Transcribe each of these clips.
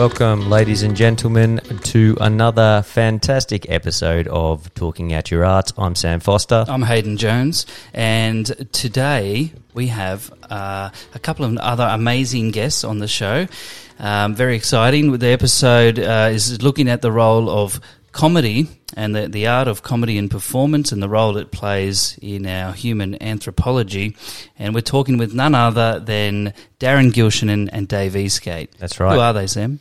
Welcome, ladies and gentlemen, to another fantastic episode of Talking Out Your Arts. I'm Sam Foster. I'm Hayden Jones, and today we have uh, a couple of other amazing guests on the show. Um, very exciting. The episode uh, is looking at the role of comedy and the, the art of comedy and performance and the role it plays in our human anthropology. And we're talking with none other than Darren Gilshenan and, and Dave Eastgate. That's right. Who are they, Sam?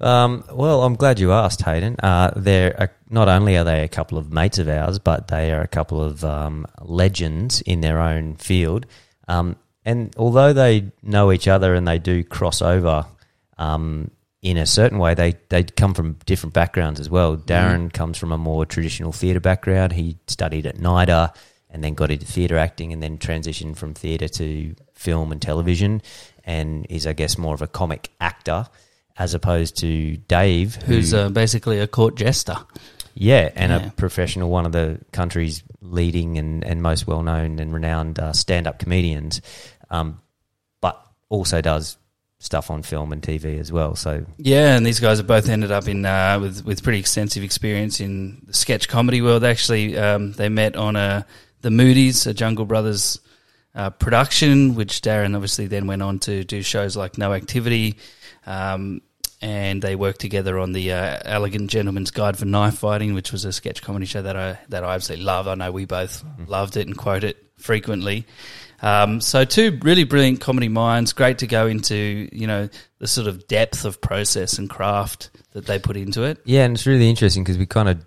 Um, well, I'm glad you asked, Hayden. Uh, they're a, not only are they a couple of mates of ours, but they are a couple of um, legends in their own field. Um, and although they know each other and they do cross over um, in a certain way, they they come from different backgrounds as well. Darren comes from a more traditional theatre background. He studied at NIDA and then got into theatre acting and then transitioned from theatre to film and television and is, I guess, more of a comic actor as opposed to Dave, who, Who's uh, basically a court jester. yeah, and Yeah. a professional, one of the country's leading and, and most well known and renowned uh, stand up comedians, um, but also does stuff on film and TV as well. So Yeah, and these guys have both ended up in uh, with with pretty extensive experience in the sketch comedy world. Actually, um, they met on a the Moody's, a Jungle Brothers uh, production, which Darren obviously then went on to do shows like No Activity, um, and they worked together on the uh, Elegant Gentleman's Guide for Knife Fighting, which was a sketch comedy show that I that I absolutely loved. I know we both loved it and quote it frequently. Um, so two really brilliant comedy minds. Great to go into you know the sort of depth of process and craft that they put into it. yeah, and it's really interesting because we kind of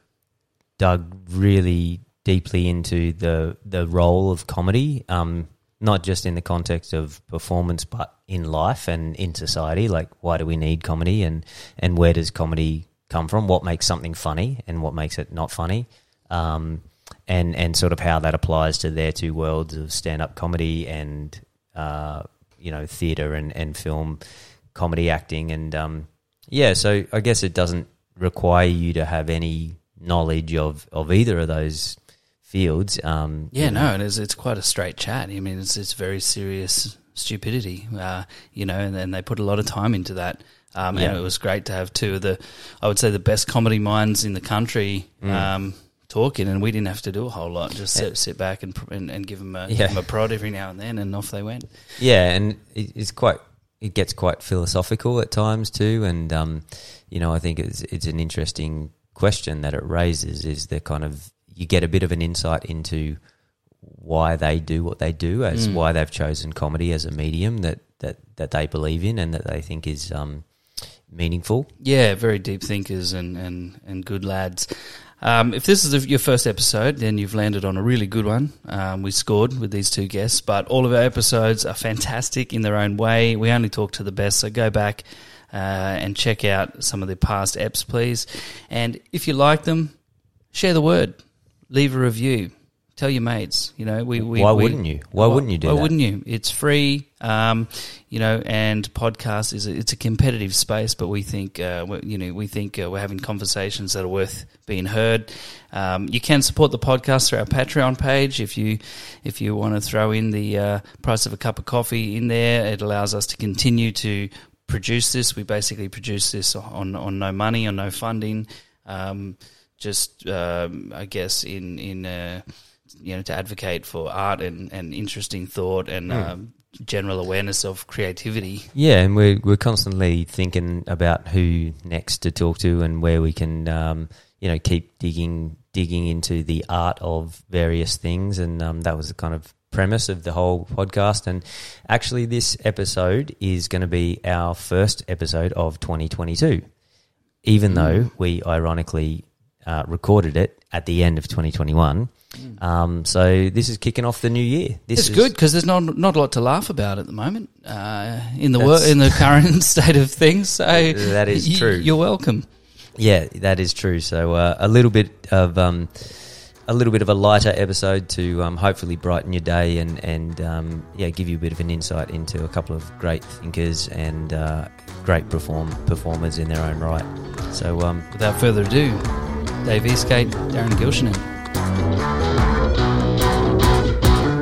dug really deeply into the the role of comedy, um, not just in the context of performance, but in life and in society. Like, why do we need comedy, and and where does comedy come from? What makes something funny, and what makes it not funny? Um, and and sort of how that applies to their two worlds of stand up comedy and uh, you know theatre and, and film comedy acting and um, yeah so I guess it doesn't require you to have any knowledge of, of either of those fields um, Yeah, you know. no, it is. It's quite a straight chat. I mean, it's it's very serious stupidity, uh, you know, and, and they put a lot of time into that. Um, Yeah. And it was great to have two of the, I would say, the best comedy minds in the country Mm. um, talking, and we didn't have to do a whole lot. Just sit, sit back and, and and give them a, Yeah. give 'em a prod every now and then, and off they went. Yeah, and it's quite it gets quite philosophical at times too, and um, you know I think it's it's an interesting question that it raises is the kind of you get a bit of an insight into why they do what they do, as Mm. why they've chosen comedy as a medium that that that they believe in and that they think is um, meaningful. Yeah, very deep thinkers and, and, and good lads. Um, if this is your first episode, then you've landed on a really good one. Um, we scored with these two guests, but all of our episodes are fantastic in their own way. We only talk to the best, so go back uh, and check out some of the past eps, please. And if you like them, share the word, leave a review, tell your mates. You know, we, we why we- wouldn't you? Why wouldn't you do why that? wouldn't you? It's free, um, you know, and podcast is a, it's a competitive space, but we think uh, we- you know we think uh, we're having conversations that are worth being heard. Um, you can support the podcast through our Patreon page if you if you want to throw in the uh, price of a cup of coffee in there. It allows us to continue to produce this. We basically produce this on on no money, on no funding. Um, just um, I guess in in uh, you know to advocate for art and, and interesting thought and um, general awareness of creativity. Yeah, and we're we're constantly thinking about who next to talk to and where we can, um, you know, keep digging digging into the art of various things, and um, that was the kind of premise of the whole podcast. And actually, this episode is going to be our first episode of 2022, even though we ironically uh, recorded it at the end of 2021. Um, so this is kicking off the new year. This It's is, good because there's not not a lot to laugh about at the moment uh, in the wor- in the current state of things. So That is y- true. You're welcome. Yeah, that is true. So uh, a little bit of um, a little bit of a lighter episode to um, hopefully brighten your day and and um, yeah, give you a bit of an insight into a couple of great thinkers and uh, great perform performers in their own right. So um, Without further ado, Dave Eastgate, Darren Gilshenan.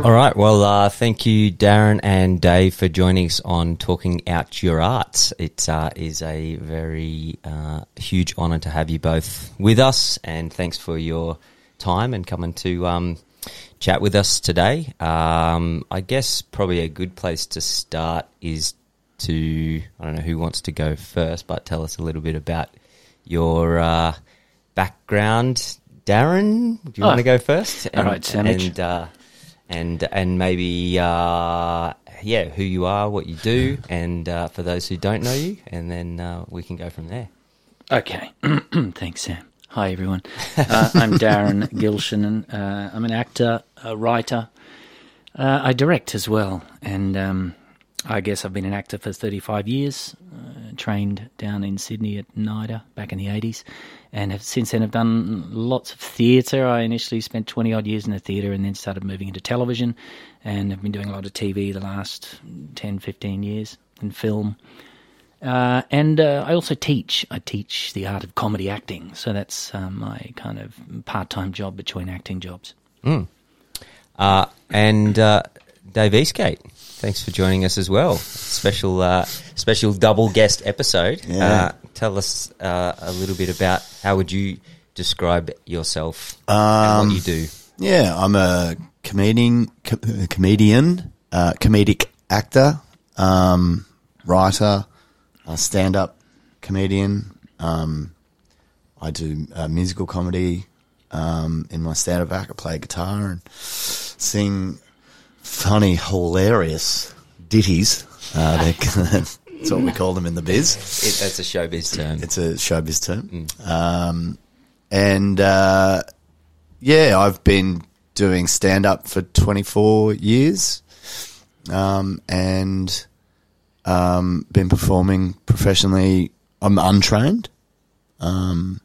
All right. Well, uh, thank you, Darren and Dave, for joining us on Talking Out Your Arts. It uh, is a very uh, huge honour to have you both with us, and thanks for your time and coming to um, chat with us today. Um, I guess probably a good place to start is to, I don't know who wants to go first, but tell us a little bit about your uh, background. Darren, do you Oh. want to go first? All right, Samich. And, uh, and and maybe uh, yeah, who you are, what you do, and uh, for those who don't know you, and then uh, we can go from there. Okay. Thanks, Sam. Hi, everyone. Uh, I'm Darren Gilshenan. Uh, I'm an actor, a writer. Uh, I direct as well. And um, I guess I've been an actor for 35 years, uh, trained down in Sydney at NIDA back in the 80s. And have, since then, I've done lots of theatre. I initially spent 20 odd years in the theatre and then started moving into television. And have been doing a lot of TV the last 10, 15 years and film. Uh, and uh, I also teach. I teach the art of comedy acting. So that's um, my kind of part time job between acting jobs. Uh, and uh, Dave Eastgate, thanks for joining us as well. Special uh, special double guest episode. Yeah. Uh, tell us uh, a little bit about how would you describe yourself and Um, what you do. Yeah, I'm a comedian, co- uh, comedian, uh, comedic actor, um, writer, a stand-up comedian. Um, I do uh, musical comedy um, in my stand-up act. I play guitar and sing funny, hilarious ditties. Uh, that's what we call them in the biz. It, that's a showbiz term. It's a showbiz term. Um, and uh, yeah, I've been doing stand up for 24 years um, and um, been performing professionally. I'm untrained. Um,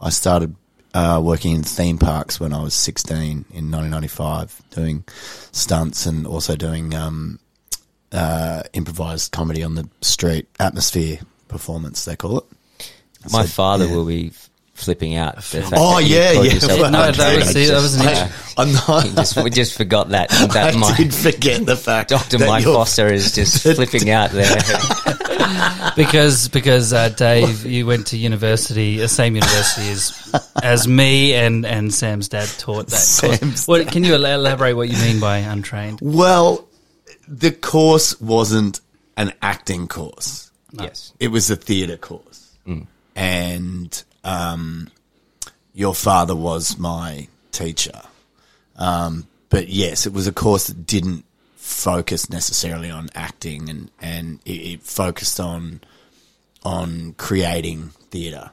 I started uh, working in theme parks when I was 16 in 1995, doing stunts and also doing um, uh, improvised comedy on the street, atmosphere performance, they call it. My So, father yeah. will be flipping out. Oh yeah, yeah. Well, No, that was- see, that was an I- issue. I'm not. We just, we just forgot that. That I my did forget the fact. Dr. that Mike Foster is just flipping out there. because because uh, Dave, you went to university, the same university as as me and and Sam's dad taught that. course. Sam's What can you elaborate what you mean by untrained? Well, the course wasn't an acting course. yes. It was a theatre course, and um, your father was my teacher. Um, but yes, it was a course that didn't focus necessarily on acting, and and it, it focused on on creating theatre,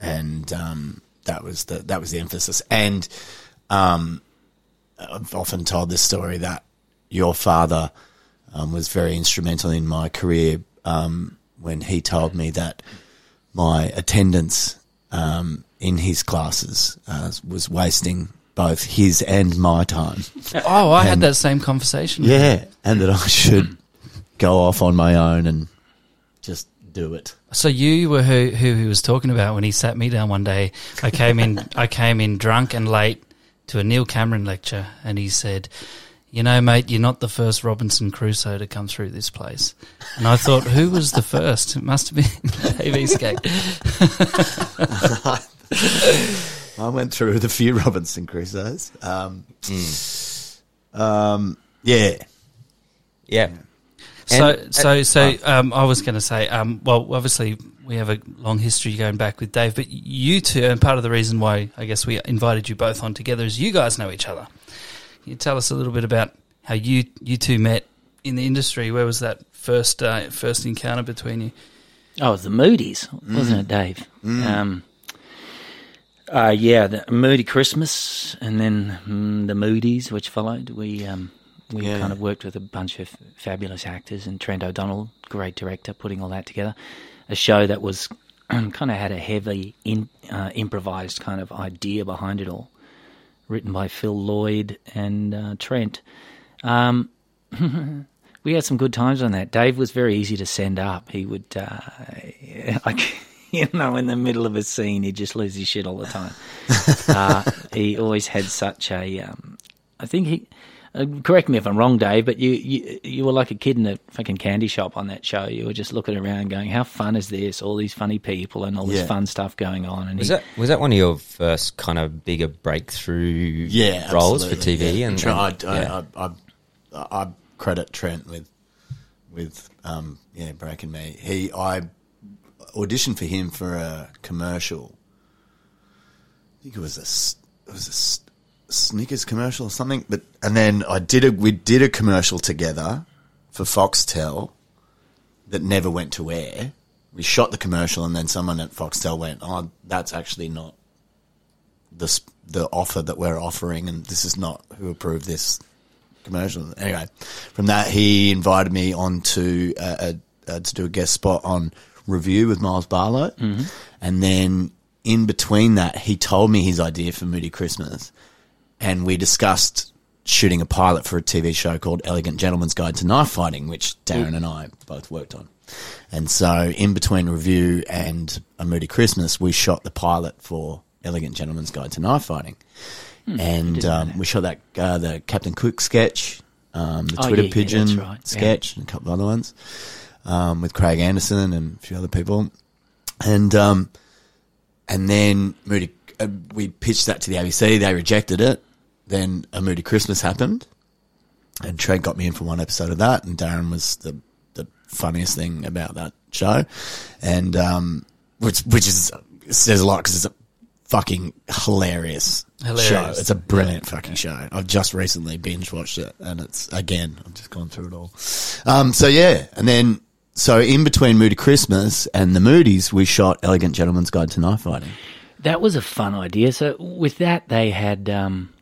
and um, that was the that was the emphasis. And um, I've often told this story that your father um, was very instrumental in my career um, when he told me that my attendance um, in his classes uh, was wasting both his and my time. Oh, I had that same conversation. Yeah, and that I should go off on my own and just do it. So you were who, who he was talking about when he sat me down one day. I came in, I came in drunk and late to a Neil Cameron lecture, and he said, "You know, mate, you're not the first Robinson Crusoe to come through this place." And I thought, who was the first? It must have been Dave Eastgate. I went through with a few Robinson Crusoes. Um, um, yeah, Yeah. So, And- so, so, um, I was going to say, um, well, obviously we have a long history going back with Dave, but you two, and part of the reason why I guess we invited you both on together is you guys know each other. Can you tell us a little bit about how you you two met in the industry? Where was that first uh, first encounter between you? Oh, it was the Moody's, wasn't it, Dave? Um, uh, yeah, the Moody Christmas, and then mm, the Moody's, which followed. We um, we Yeah. kind of worked with a bunch of fabulous actors, and Trent O'Donnell, great director, putting all that together. A show that was kind of had a heavy in, uh, improvised kind of idea behind it all, written by Phil Lloyd and uh, Trent. Um, we had some good times on that. Dave was very easy to send up. He would, uh, like, you know, in the middle of a scene, he'd just loses his shit all the time. uh, he always had such a, um, I think he, uh, correct me if I'm wrong, Dave, but you, you you were like a kid in a fucking candy shop on that show. You were just looking around, going, "How fun is this? All these funny people and all this Yeah. fun stuff going on." And Was he- that was that one of your first kind of bigger breakthrough yeah, roles for absolutely, TV? yeah. And, Trent- and- I, yeah. I, I, I credit Trent with with um, yeah breaking me. He I auditioned for him for a commercial. I think it was a it was a Snickers commercial or something. But and then I did a we did a commercial together for Foxtel that never went to air. We shot the commercial and then someone at Foxtel went, "Oh, that's actually not the the offer that we're offering, and this is not who approved this commercial." Anyway, from that he invited me on to uh, uh, uh, to do a guest spot on Review with Myles Barlow, and then in between that he told me his idea for Moody Christmas, and we discussed shooting a pilot for a TV show called Elegant Gentleman's Guide to Knife Fighting, which Darren and I both worked on. And so, in between review and A Moody Christmas, we shot the pilot for Elegant Gentleman's Guide to Knife Fighting. and um, we shot that uh, the Captain Cook sketch, um, the Oh, Twitter yeah, yeah, Pigeon that's right, yeah. sketch, and a couple of other ones um, with Craig Anderson and a few other people. And um, and then Moody, uh, we pitched that to the ABC. They rejected it. Then a Moody Christmas happened, and Trent got me in for one episode of that. And Darren was the the funniest thing about that show, and um, which which is says a lot because it's a fucking hilarious, Hilarious. show. It's a brilliant fucking show. I've just recently binge watched it, and it's again I've just gone through it all. Um, so yeah, and then. So in between Moody Christmas and the Moody's, we shot Elegant Gentleman's Guide to Knife Fighting. That was a fun idea. So with that, they had um,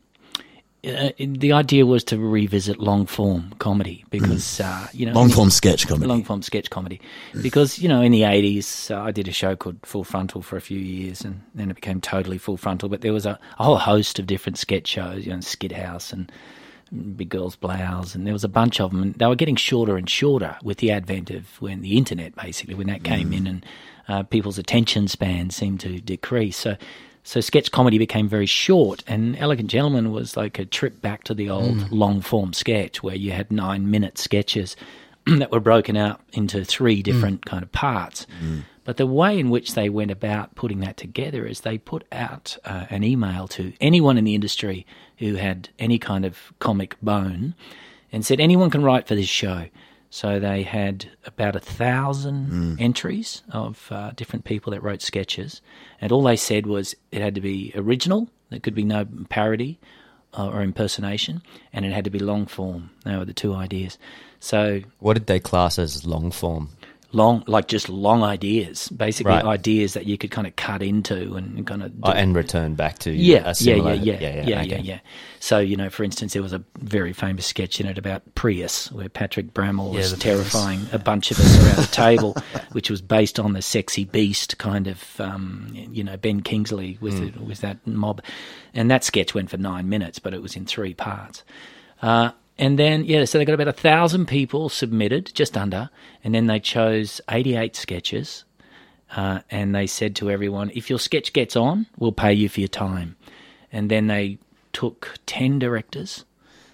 uh, the idea was to revisit long form comedy because uh, you know Long form sketch comedy. long form sketch comedy because you know in the 80s uh, I did a show called Full Frontal for a few years and then it became totally Full Frontal but there was a, a whole host of different sketch shows you know Skithouse and Big Girls Blouse and there was a bunch of them and they were getting shorter and shorter with the advent of when the internet basically when that came in and uh, people's attention span seemed to decrease. So so sketch comedy became very short, and Elegant Gentleman was like a trip back to the old long form sketch where you had nine minute sketches that were broken out into three different kind of parts. But the way in which they went about putting that together is they put out uh, an email to anyone in the industry who had any kind of comic bone and said, anyone can write for this show. So they had about a thousand entries of uh, different people that wrote sketches, and all they said was it had to be original. There could be no parody uh, or impersonation, and it had to be long form. They were the two ideas. So What did they class as long form? Long, like just long ideas, basically Right. ideas that you could kind of cut into and kind of Oh, and return back to yeah, a yeah, similar, yeah, yeah, yeah, yeah, okay. yeah. So you know, for instance, there was a very famous sketch in it about Prius, where Patrick Brammall was the terrifying a bunch of us around the table, which was based on the sexy beast kind of, um, you know, Ben Kingsley with the, with that mob, and that sketch went for nine minutes, but it was in three parts. Uh, and then, yeah, so they got about a thousand people submitted, just under, and then they chose 88 sketches. Uh, and they said to everyone, if your sketch gets on, we'll pay you for your time. And then they took 10 directors.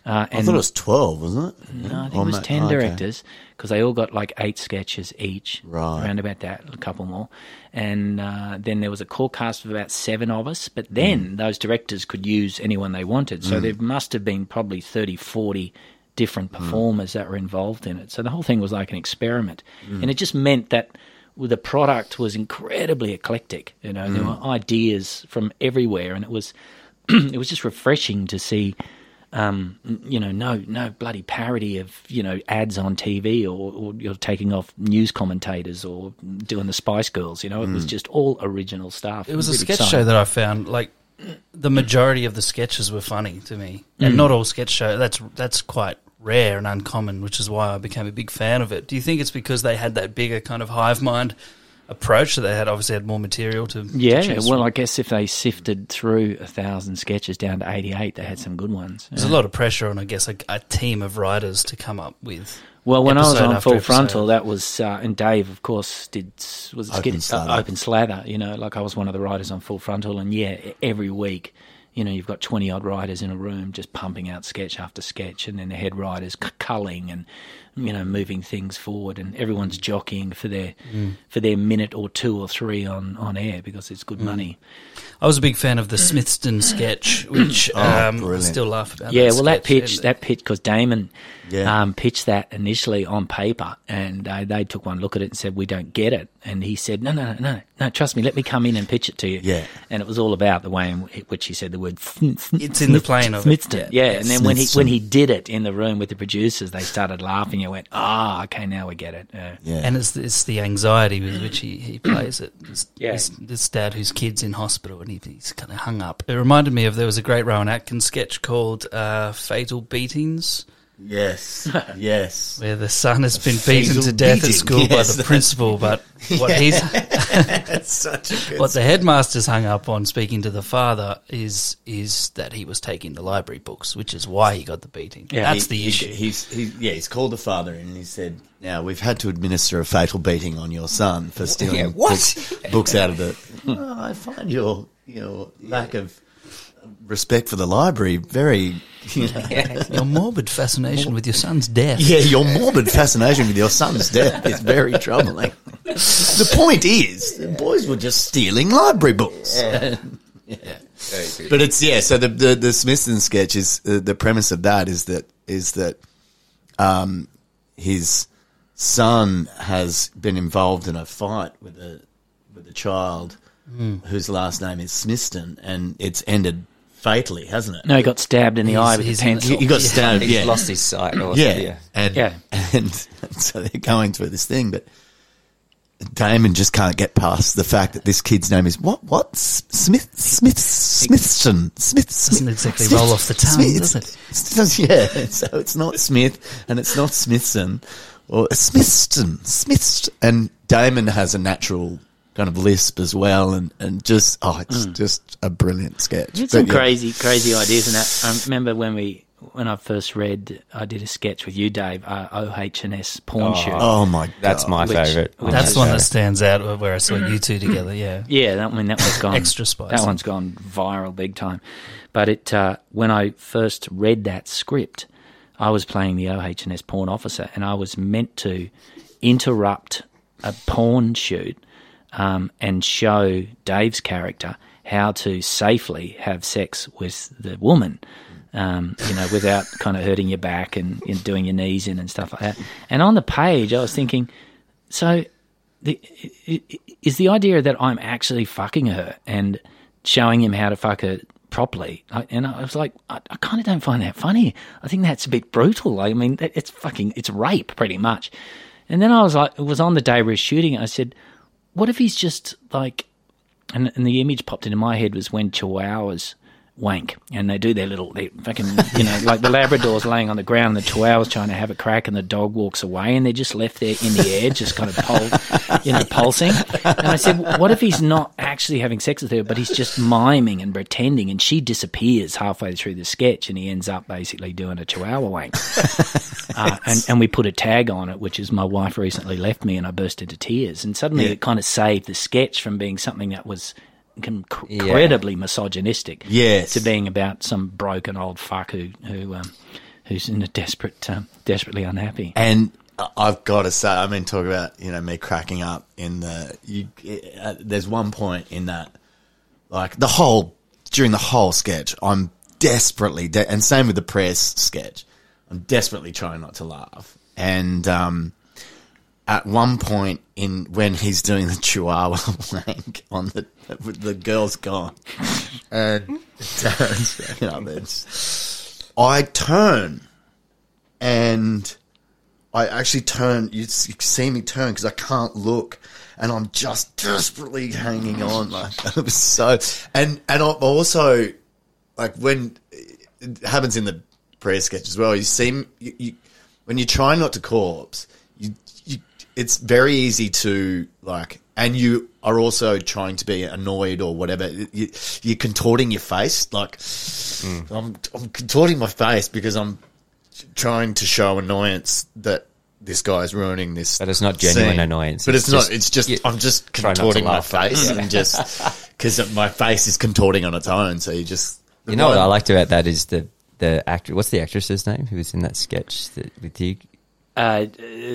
Uh, I thought it was 12, wasn't it? no, I think Or it was ma- 10 oh, directors because they all got like eight sketches each. Right. Around about that, a couple more. And uh, then there was a core cast of about seven of us. But then Mm. those directors could use anyone they wanted. So there must have been probably 30, 40 different Mm. performers that were involved in it. So the whole thing was like an experiment. Mm. And it just meant that the product was incredibly eclectic. You know, there Mm. were ideas from everywhere. And it was, it was just refreshing to see um, you know, no, no bloody parody of you know ads on TV or, or you're taking off news commentators or doing the Spice Girls. You know, it was just all original stuff. It was a Really sketch exciting. show that I found like the majority of the sketches were funny to me, and not all sketch show. That's that's quite rare and uncommon, which is why I became a big fan of it. Do you think it's because they had that bigger kind of hive mind approach that they had? Obviously, had more material to to Yeah, choose well, from? I guess if they sifted through a thousand sketches down to eighty-eight, they had some good ones. There's a lot of pressure on, I guess, a, a team of writers to come up with. Well, when I was on Full episode. Frontal, that was uh, and Dave, of course, did was it Open skid- Slather. uh, Open Slather. You know, like I was one of the writers on Full Frontal, and yeah, every week, you know, you've got 20 odd writers in a room just pumping out sketch after sketch, and then the head writer's c- culling and, you know, moving things forward, and everyone's mm. jockeying for their mm. for their minute or two or three on, on air because it's good mm. money. I was a big fan of the Smithston sketch, which oh, um, I still laugh about. Yeah, well, that pitch, that pitch, because Damon Yeah. um, pitched that initially on paper, and uh, they took one look at it and said, "We don't get it." And he said, "No, no, no, no, trust me. Let me come in and pitch it to you." Yeah. and it was all about the way in which he said the word. It's in the plane of it. Smithston. Yeah, and then when he when he did it in the room with the producers, they started laughing and went, "Ah, okay, now we get it." Uh, Yeah. And it's, it's the anxiety with which he, he plays it. This, Yeah. this, this dad whose kid's in hospital and he, he's kind of hung up. It reminded me of there was a great Rowan Atkins sketch called uh, Fatal Beatings, yes. Yes. where the son has been beaten to death beating, at school yes, by the principal, but what he's a good what the headmaster's hung up on speaking to the father is is that he was taking the library books, which is why he got the beating. Yeah. That's He- the he- issue. He's he, yeah. He's called the father in and he said, "Now we've had to administer a fatal beating on your son for stealing Yeah? Books, books out of the." "Oh, I find your your lack of respect for the library very. You know, Your morbid fascination with your son's death. Yeah, your morbid fascination with your son's death is very troubling. the point is, the boys were just stealing library books. Yeah. But it's yeah. So the the, the Smithson sketch is uh, the premise of that is that is that um, his son has been involved in a fight with a with a child whose last name is Smithson, and it's ended fatally, hasn't it? no, he got stabbed in the He's- eye with a he's pencil. He got stabbed. He's yeah, lost his sight. Or yeah. yeah. And, Yeah. and so they're going through this thing, but Damon just can't get past the fact that this kid's name is what? What? Smith? Smith? Smithson? Smith? Doesn't exactly roll off the tongue, does it? does Yeah. So it's not Smith and it's not Smithson or Smithston. Smiths. And Damon has a natural kind of lisp as well, and, and just oh, it's just a brilliant sketch. It's But some yeah. crazy, crazy ideas in that. I remember when we, when I first read, I did a sketch with you, Dave, uh, OH&S porn shoot. Oh my god, That's my Which- favorite. which That's is, one that stands out where I saw you two together. Yeah. Yeah, that one that one's gone Extra spicy. That one's gone viral big time. But it uh, when I first read that script, I was playing the OH&S porn officer, and I was meant to interrupt a porn shoot um, and show Dave's character how to safely have sex with the woman. Um, you know, without kind of hurting your back and, and doing your knees in and stuff like that. And on the page, I was thinking, so the, is the idea that I'm actually fucking her and showing him how to fuck her properly. I, and I was like, I, I kind of don't find that funny. I think that's a bit brutal. I mean, it's fucking, it's rape pretty much. And then I was like, it was on the day we were shooting. I said, what if he's just like, and, and the image popped into my head was when chihuahuas wank and they do their little they fucking you know like the labrador's laying on the ground the chihuahua's trying to have a crack and the dog walks away and they're just left there in the air just kind of pul- you know pulsing and i said what if he's not actually having sex with her but he's just miming and pretending and she disappears halfway through the sketch and he ends up basically doing a chihuahua wank uh, and, and we put a tag on it, which is my wife recently left me, and I burst into tears. And suddenly Yeah. it kind of saved the sketch from being something that was inc- incredibly misogynistic, Yes. to being about some broken old fuck who who um, who's in a desperate, um, desperately unhappy. And I've got to say, I mean, talk about you know me cracking up in the. You, uh, there's one point in that, like the whole during the whole sketch, I'm desperately, de- and same with the press sketch, I'm desperately trying not to laugh. And um, at one point in when he's doing the Chihuahua wank on the the girl's gone, and Darren's you know, it's, I turn and I actually turn. You, see me turn because I can't look, and I'm just desperately hanging on. Like it was so, and and I'm also like when it happens in the prayer sketch as well. You seem you, you when you try not to corpse, it's very easy to like, and you are also trying to be annoyed or whatever. You, you're contorting your face, like hmm. I'm I'm contorting my face because I'm trying to show annoyance that this guy's ruining this. But it's not genuine scene. annoyance. But it's, It's not. just- It's just I'm just try not to contorting my face and just because my face is contorting on its own. So you just You know what I liked about that is the the actor. What's the actress's name who was in that sketch that, with you? Uh,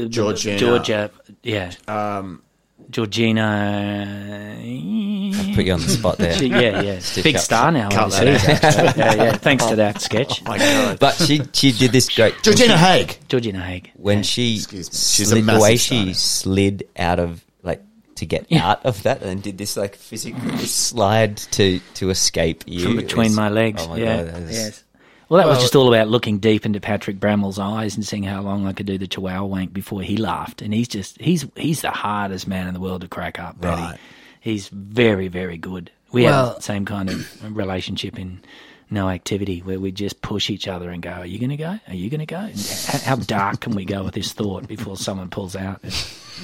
Georgina. Georgia, yeah, Um, Georgina. I've put you on the spot there. She- yeah, yeah, Stitch big up. star now. Cut overseas, actually. yeah, yeah. Thanks to that sketch, my God. But she she did this great Georgina Haig. Georgina Haig. when Yeah. she Excuse me. She's a slid, the way star she now. slid out of like to get Yeah. out of that and did this like physical slide to to escape you from between was- my legs. Oh my yeah, god! That was, yes. Well, that was just all about looking deep into Patrick Brammall's eyes and seeing how long I could do the chihuahua wank before he laughed. And he's just he's he's the hardest man in the world to crack up. Right. He's very very good. We Well- have the same kind of relationship in no activity where we just push each other and go, "Are you going to go? Are you going to go?" How dark can we go with this thought before someone pulls out?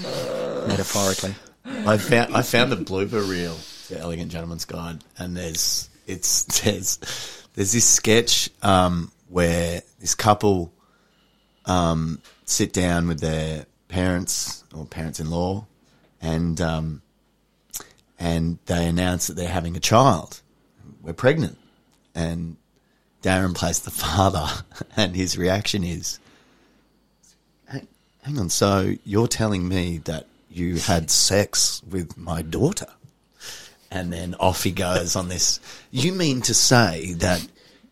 Uh, metaphorically. I found I found the blooper reel to Elegant Gentleman's Guide, and there's it's there's there's this sketch um, where this couple um, sit down with their parents or parents-in-law, and um, and they announce that they're having a child. We're pregnant, and Darren plays the father, and his reaction is, "Hang- "Hang on, so you're telling me that you had sex with my daughter?" And then off he goes on this. You mean to say that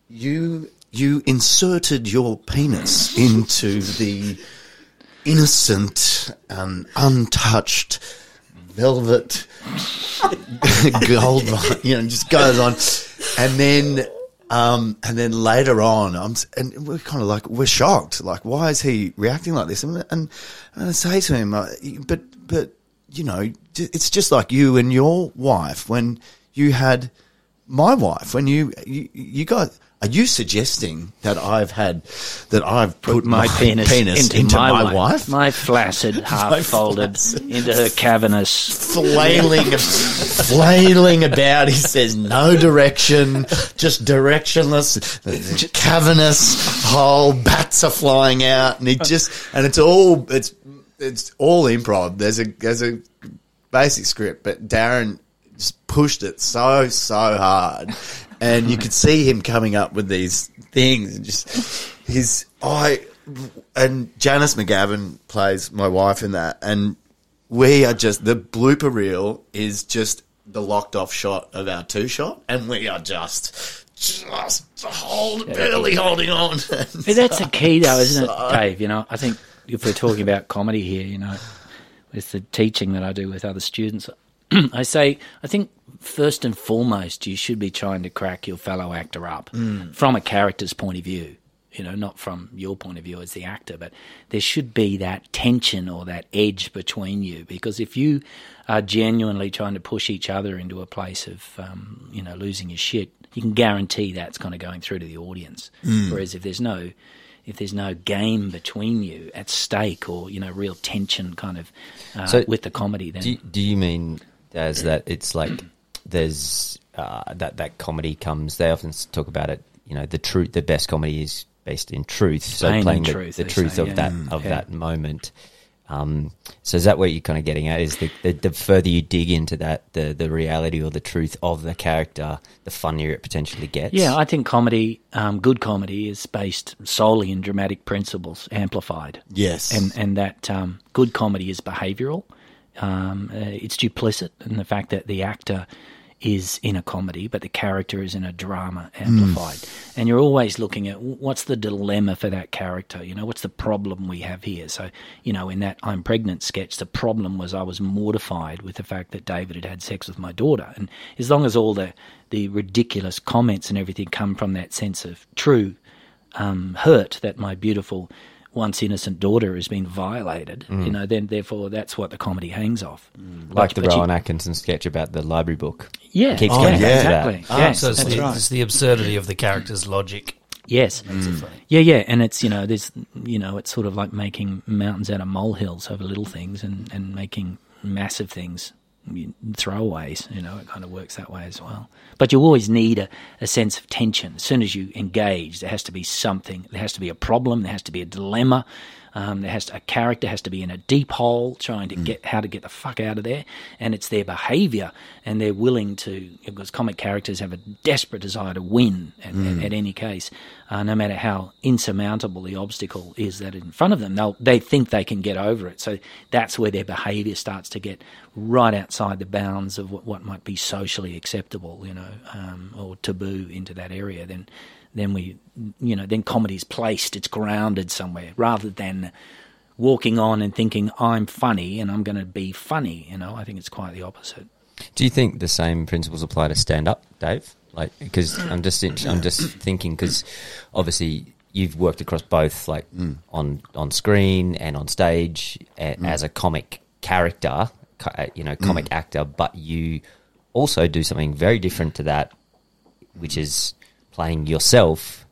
you you inserted your penis into the innocent and untouched velvet gold mine, you know, just goes on. And then, um, and then later on, I'm, and we're kind of like, we're shocked. Like, why is he reacting like this? And, and, and I say to him, uh, but, but, you know, it's just like you and your wife when you had my wife, when you, you, you got, are you suggesting that I've had, that I've put, my, penis, penis into, my, my wife, wife? my flaccid, half folded flaccid- into her cavernous. flailing, flailing about. He says no direction, just directionless, cavernous hole. Bats are flying out, and he just and it's all it's it's all improv. There's a there's a basic script, but Darren just pushed it so so hard, and you could see him coming up with these things and just his I and Janis McGavin plays my wife in that, and we are just the blooper reel is just the locked off shot of our two shot, and we are just just hold barely holding on. But that's the key, though, isn't it, Dave? You know, I think if we're talking about comedy here, you know, with the teaching that I do with other students, I say, I think first and foremost, you should be trying to crack your fellow actor up from a character's point of view. You know, not from your point of view as the actor, but there should be that tension or that edge between you. Because if you are genuinely trying to push each other into a place of, um, you know, losing your shit, you can guarantee that's kind of going through to the audience. Whereas if there's no if there's no game between you at stake or you know real tension kind of uh, So with the comedy then Do you, do you mean as that it's like there's uh, that that comedy comes? They often talk about it. You know, the truth, the best comedy is based in truth. So Pain playing the truth, the they truth say, of yeah. that of yeah. that moment. Um, so is that what you're kind of getting at? Is the, the the further you dig into that, the the reality or the truth of the character, the funnier it potentially gets. yeah i think comedy um, good comedy is based solely in dramatic principles amplified yes, and and that um, good comedy is behavioural. Um, uh, it's duplicit in the fact that the actor is in a comedy, but the character is in a drama amplified. And you're always looking at what's the dilemma for that character. You know, what's the problem we have here? So, you know, in that I'm pregnant sketch, the problem was I was mortified with the fact that David had had sex with my daughter. And as long as all the the ridiculous comments and everything come from that sense of true um, hurt that my beautiful once innocent daughter has been violated, you mm. know, then therefore that's what the comedy hangs off. Mm. like the But you- Rowan Atkinson sketch about the library book. Yeah, Keeps oh, yeah, going back exactly. Ah, that. Yeah, so it's the, right. it's the absurdity of the character's logic. Yes. Makes it mm. funny. Yeah, yeah, and it's you know there's you know it's sort of like making mountains out of molehills over little things, and and making massive things you- throwaways. You know, it kind of works that way as well. But you always need a, a sense of tension. As soon as you engage, there has to be something. There has to be a problem. There has to be a dilemma. Um, there has to, a character has to be in a deep hole trying to get how to get the fuck out of there, and it's their behaviour, and they're willing to because comic characters have a desperate desire to win at, at, at any case, uh, no matter how insurmountable the obstacle is that in front of them. They'll they think they can get over it, so that's where their behaviour starts to get right outside the bounds of what, what might be socially acceptable, you know, um, or taboo into that area. Then then we, you know, then comedy's placed, it's grounded somewhere rather than walking on and thinking I'm funny and I'm going to be funny. You know, I think it's quite the opposite. Do you think the same principles apply to stand up, Dave? Like, because I'm just I'm just thinking because obviously you've worked across both, like on on screen and on stage a, as a comic character, co- Uh, you know, mm. comic actor, but you also do something very different to that, which is playing yourself.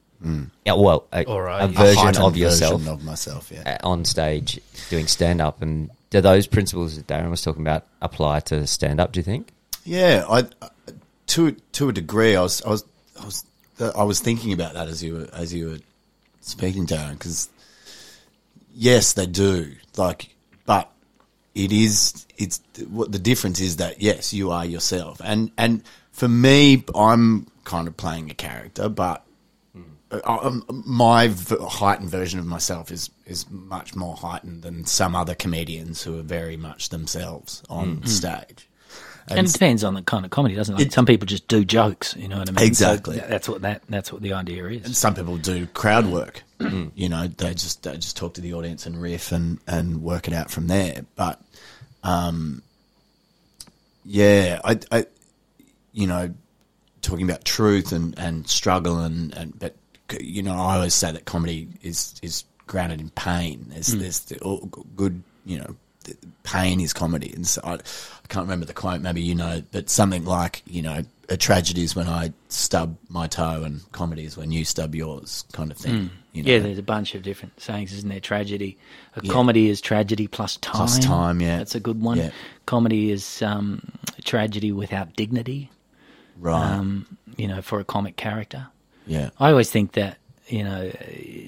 Yeah, well, a, All right. a A version heightened of yourself version of myself. Yeah. uh, on stage doing stand up, and do those principles that Darren was talking about apply to stand up? Do you think? Yeah, I uh, to to a degree, I was I was I was I was thinking about that as you were as you were speaking, Darren, because yes, they do. Like, but it is it's what the difference is that yes, you are yourself, and and for me, I'm kind of playing a character, but. uh, um, my heightened version of myself is is much more heightened than some other comedians who are very much themselves on stage. And, it depends on the kind of comedy, doesn't it? Like It- some people just do jokes, you know what I mean? Exactly. th- that's what that that's what the idea is. some people do crowd work. you know, they just they just talk to the audience and riff and and work it out from there. But um, yeah, I, I you know, talking about truth and and struggle and and but you know, I always say that comedy is is grounded in pain. There's there's the, all good, you know. Pain is comedy, and so I, I can't remember the quote. Maybe you know, but something like you know, a tragedy is when I stub my toe, and comedy is when you stub yours, kind of thing. You know? Yeah, there's a bunch of different sayings, isn't there? Tragedy. A comedy is tragedy plus time. Plus time, yeah. That's a good one. Yeah. Comedy is um, tragedy without dignity, right. um, you know, for a comic character. yeah, I always think that, you know,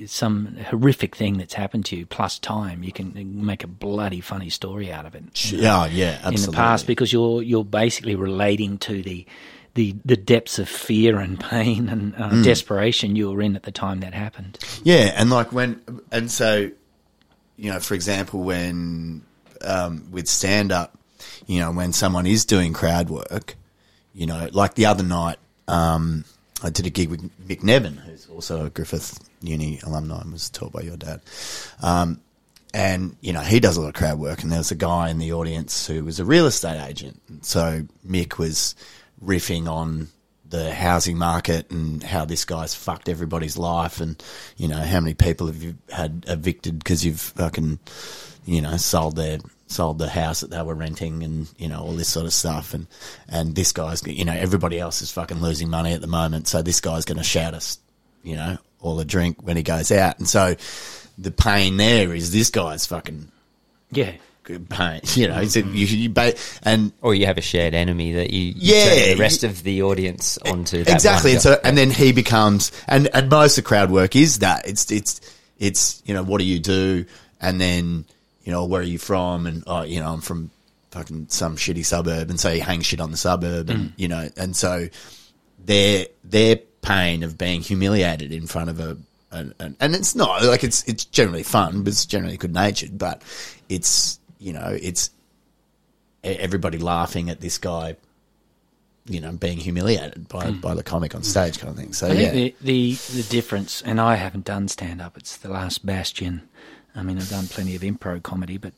some horrific thing that's happened to you plus time, you can make a bloody funny story out of it. yeah, yeah. Absolutely. in the past because you're you're basically relating to the the the depths of fear and pain and uh, Mm. desperation you were in at the time that happened. Yeah, and like when, and so, you know, for example, when um, with stand up, you know, when someone is doing crowd work, you know, like the other night, um, I did a gig with Mick Neven, who's also a Griffith Uni alumni and was taught by your dad. Um, and, you know, he does a lot of crowd work, and there was a guy in the audience who was a real estate agent. So Mick was riffing on the housing market and how this guy's fucked everybody's life and you know how many people have you had evicted because you've fucking you know sold their sold the house that they were renting and you know all this sort of stuff. And and this guy's you know everybody else is fucking losing money at the moment. So this guy's going to shout us you know all a drink when he goes out. And so the pain there is this guy's fucking Yeah, pain you know so you, mm-hmm. you ba- and Or you have a shared enemy that you, you Yeah, the rest you- of the audience onto. That exactly and so and then he becomes and and most of crowd work is that. It's it's it's you know what do you do? And then you know where are you from? And oh you know i'm from fucking some shitty suburb and so he hangs shit on the suburb and mm. you know and so their their pain of being humiliated in front of a an, an, and it's not like it's it's generally fun but it's generally good natured but it's you know it's everybody laughing at this guy you know, being humiliated by, by the comic on stage kind of thing. So I yeah, think the, the the difference, and I haven't done stand up. It's the last bastion. I mean, I've done plenty of improv comedy, but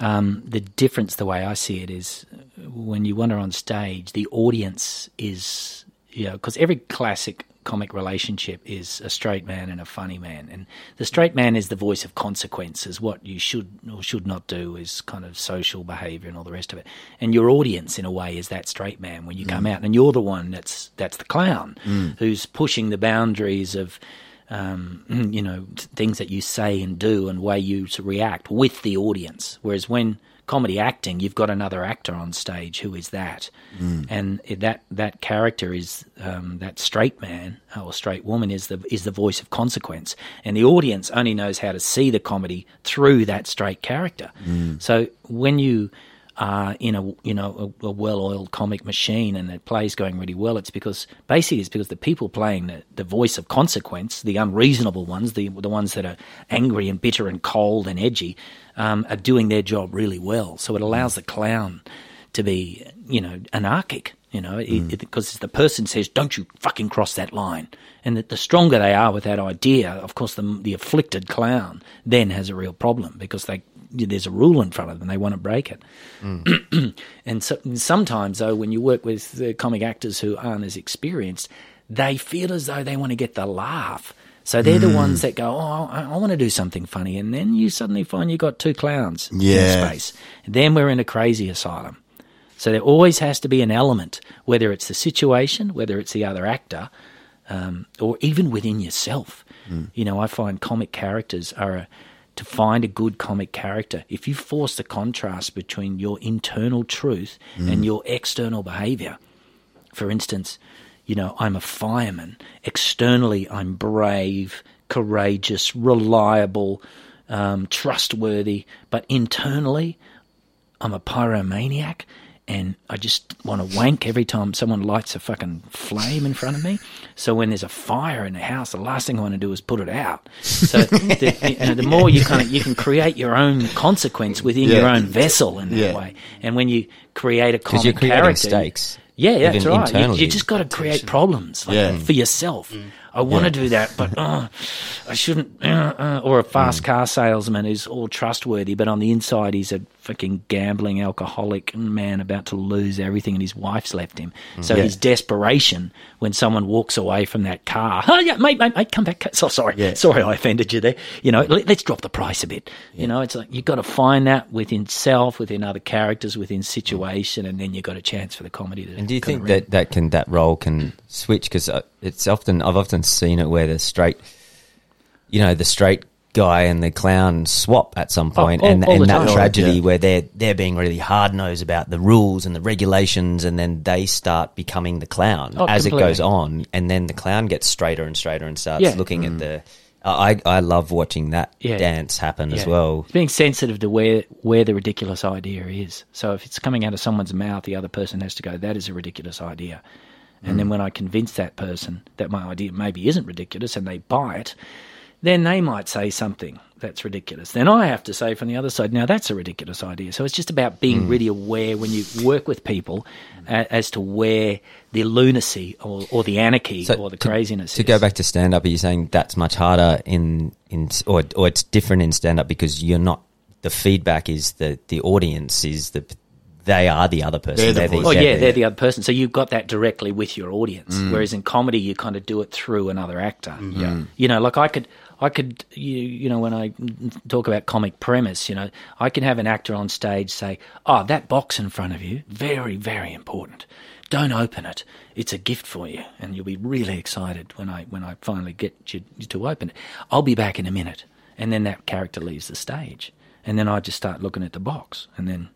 um, the difference, the way I see it, is uh, when you wander on stage, the audience is, you know, because every classic comic relationship is a straight man and a funny man, and the straight man is the voice of consequences. What you should or should not do is kind of social behaviour and all the rest of it. And your audience, in a way, is that straight man when you come out, and you're the one that's that's the clown who's pushing the boundaries of um, you know, things that you say and do and way you react with the audience. Whereas when comedy acting, you've got another actor on stage. Who is that? Hmm. And that that character is um, that straight man uh, or straight woman is the is the voice of consequence, and the audience only knows how to see the comedy through that straight character. Hmm. So when you are in a you know a, a well-oiled comic machine and it plays going really well, it's because basically it's because the people playing the, the voice of consequence, the unreasonable ones, the the ones that are angry and bitter and cold and edgy, um, are doing their job really well. So it allows the clown to be you know anarchic. You know, because mm. the person says, "Don't you fucking cross that line," and that the stronger they are with that idea, of course, the the afflicted clown then has a real problem because they there's a rule in front of them. They want to break it. Mm. and so, sometimes, though, when you work with the comic actors who aren't as experienced, they feel as though they want to get the laugh. So they're the ones hmm. that go, "Oh, I, I want to do something funny," and then you suddenly find you've got two clowns Yeah. in space. Then we're in a crazy asylum. So there always has to be an element, whether it's the situation, whether it's the other actor, um, or even within yourself. Hmm. You know, I find comic characters are a, to find a good comic character. If you force the contrast between your internal truth and hmm. your external behavior, for instance, you know, I'm a fireman. Externally, I'm brave, courageous, reliable, um, trustworthy, but internally, I'm a pyromaniac and I just want to wank every time someone lights a fucking flame in front of me. So when there's a fire in the house, the last thing I want to do is put it out. So the, you know, the more you kind of you can create your own consequence within your own vessel in that Yeah. way. And when you create a comic you're creating character, stakes. Yeah, yeah, that's even right. You, you just got to create problems like, Yeah. for yourself. I want to do that, but uh, I shouldn't. Uh, uh, or a fast car salesman who's all trustworthy, but on the inside he's a fucking gambling alcoholic man about to lose everything, and his wife's left him. Mm. So his desperation when someone walks away from that car, oh yeah, mate, mate, mate, come back. So sorry, Yeah. sorry, I offended you there. You know, let, us drop the price a bit. You know, it's like you've got to find that within self, within other characters, within mm. situation, and then you've got a chance for the comedy to. And do you think that that can that role can switch? Because uh, it's often I've often seen it where the straight, you know, the straight guy and the clown swap at some point, all- and all and that time. tragedy Yeah. where they're they're being really hard nosed about the rules and the regulations, and then they start becoming the clown Oh, as it goes on, and then the clown gets straighter and straighter and starts Yeah. looking at the. I I love watching that Yeah. dance happen as Yeah. well. Being sensitive to where where the ridiculous idea is. So if it's coming out of someone's mouth, the other person has to go, "That is a ridiculous idea." And Mm. then when I convince that person that my idea maybe isn't ridiculous, and they buy it, then they might say something that's ridiculous. Then I have to say from the other side, now that's a ridiculous idea. So it's just about Mm. being really aware when you work with people a, as to where the lunacy or, or the anarchy So or the to- craziness To is. go back to stand up, are you saying that's much harder in in or or it's different in stand up because you're not the feedback is the the audience is the they are the other person. They're the voice. Oh yeah, Yeah. they're the other person. So you've got that directly with your audience. Mm. Whereas in comedy, you kind of do it through another actor. Yeah, you know, like I could, I could, you, you know, when I talk about comic premise, you know, I can have an actor on stage say, "Oh, that box in front of you, very, very important. Don't open it. It's a gift for you, and you'll be really excited when I when I finally get you to open it. I'll be back in a minute." And then that character leaves the stage, and then I just start looking at the box, and then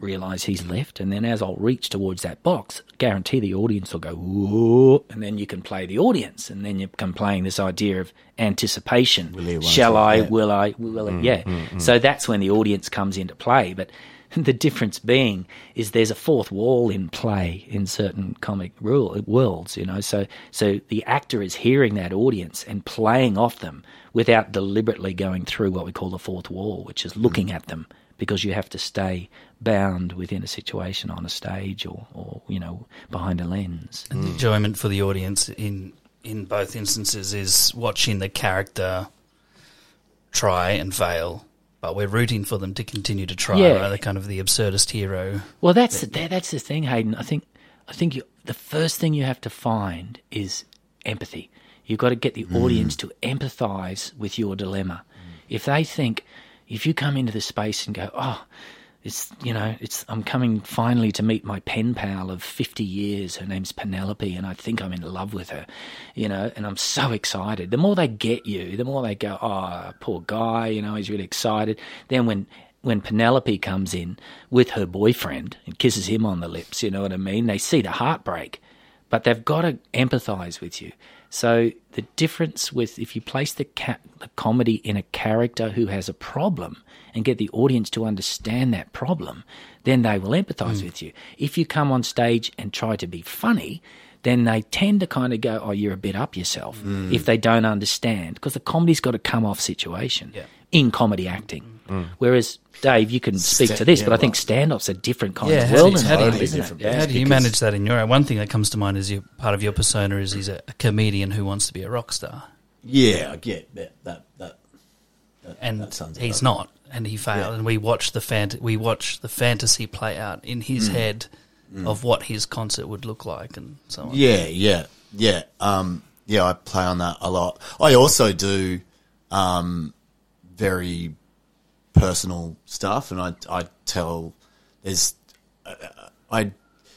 realize he's left, and then as I'll reach towards that box, guarantee the audience will go whoa, and then you can play the audience, and then you can playing this idea of anticipation. Will Shall? I? Yeah. Will I? Will I? Yeah. So that's when the audience comes into play, but. The difference being is there's a fourth wall in play in certain comic rule, worlds, you know. So so the actor is hearing that audience and playing off them without deliberately going through what we call the fourth wall, which is looking at them because you have to stay bound within a situation on a stage or, or you know behind a lens. And the enjoyment for the audience in in both instances is watching the character try and fail, but we're rooting for them to continue to try. Yeah. Right? They're kind of the absurdist hero. Well, that's the, that's the thing, Hayden. I think I think you, the first thing you have to find is empathy. You've got to get the audience mm. to empathise with your dilemma. If they think, if you come into the space and go, oh, it's you know, it's I'm coming finally to meet my pen pal of 50 years. Her name's Penelope, and I think I'm in love with her, you know, and I'm so excited. The more they get you, the more they go, oh, poor guy, you know, he's really excited. Then when when Penelope comes in with her boyfriend and kisses him on the lips, you know what I mean? They see the heartbreak, but they've got to empathize with you. So the difference with if you place the, ca- the comedy in a character who has a problem and get the audience to understand that problem, then they will empathize mm. with you. If you come on stage and try to be funny, then they tend to kind of go, "Oh, you're a bit up yourself." Mm. If they don't understand, because the comedy's got to come off situation in comedy acting. Whereas Dave, you can speak to this, yeah, but I think well- stand-up's a different kind Yeah, of how world. do you- how you- Totally isn't it? Yeah. How do you manage that in your own? one thing that comes to mind is you part of your persona is he's a, a comedian who wants to be a rock star, Yeah, I get that. That that. and That he's not, and he failed. Yeah. And we watch the fant- we watch the fantasy play out in Mm. his head of what his concert would look like, and so on. Yeah, yeah, yeah. Um, yeah, I play on that a lot. I also do um, very personal stuff, and I I tell there's uh, I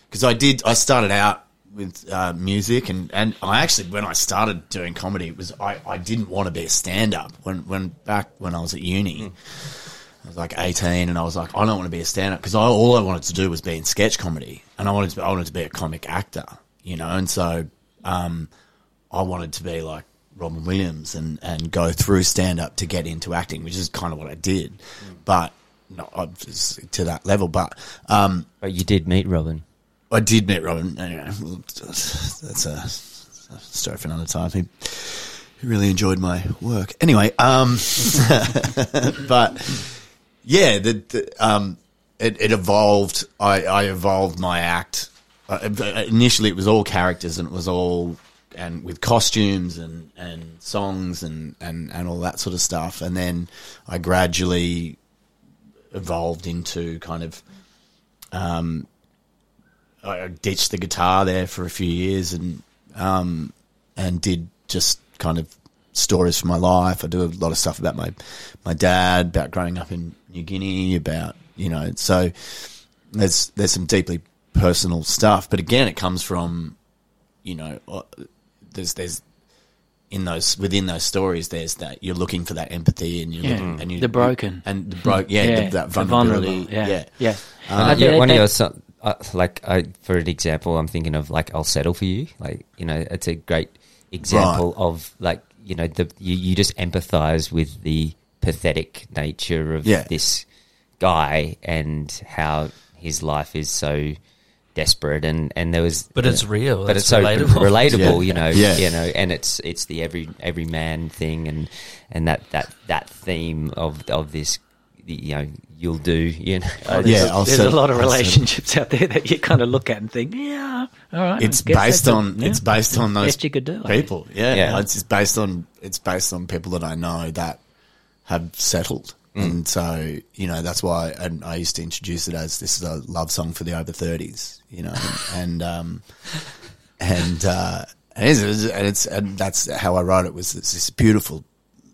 because I did I started out with uh, music, and and I actually when I started doing comedy it was I I didn't want to be a stand up when when back when I was at uni. I was like 18 and I was like, I don't want to be a stand up because all I wanted to do was be in sketch comedy and I wanted to, I wanted to be a comic actor, you know, and so, um, I wanted to be like Robin Williams and, and go through stand up to get into acting, which is kind of what I did, but not obviously to that level. But, um, But you did meet Robin. I did meet Robin. Anyway, that's a, a story for another time. He, he really enjoyed my work. Anyway, um, but yeah, the, the um, it, it evolved. I, I evolved my act. Uh, initially, it was all characters, and it was all and with costumes and, and songs and, and, and all that sort of stuff. And then I gradually evolved into kind of um, I ditched the guitar there for a few years and um, and did just kind of stories from my life. I do a lot of stuff about my my dad, about growing up in New Guinea, about you know. So there's there's some deeply personal stuff, but again, it comes from you know there's there's in those within those stories there's that you're looking for that empathy and you're Yeah. looking, and you The broken. and the broke yeah, the, that the vulnerability Yeah, yeah yeah. Uh, I yeah, one that- of your so- uh, like I, for an example, I'm thinking of like I'll settle for you. Like you know, it's a great example of like you know the you, you just empathize with the pathetic nature of Yeah. this guy and how his life is so desperate and and there was But it's real. but It's it's so relatable. relatable, Yeah. you know, Yeah. you know, and it's it's the every every man thing, and and that that that theme of of this, you know, you'll do, you know, Oh, Yeah, there's, I'll there's settle- a lot of I'll settle. relationships out there that you kind of look at and think, yeah, all right. It's based that's a- on yeah. it's based on those Best you could do, I people. Yeah, Yeah. it's just based on it's based on people that I know that have settled, Mm. and so you know that's why. And I used to introduce it as this is a love song for the over thirties, you know, and um, and uh, and it's, and it's and that's how I wrote it was this beautiful,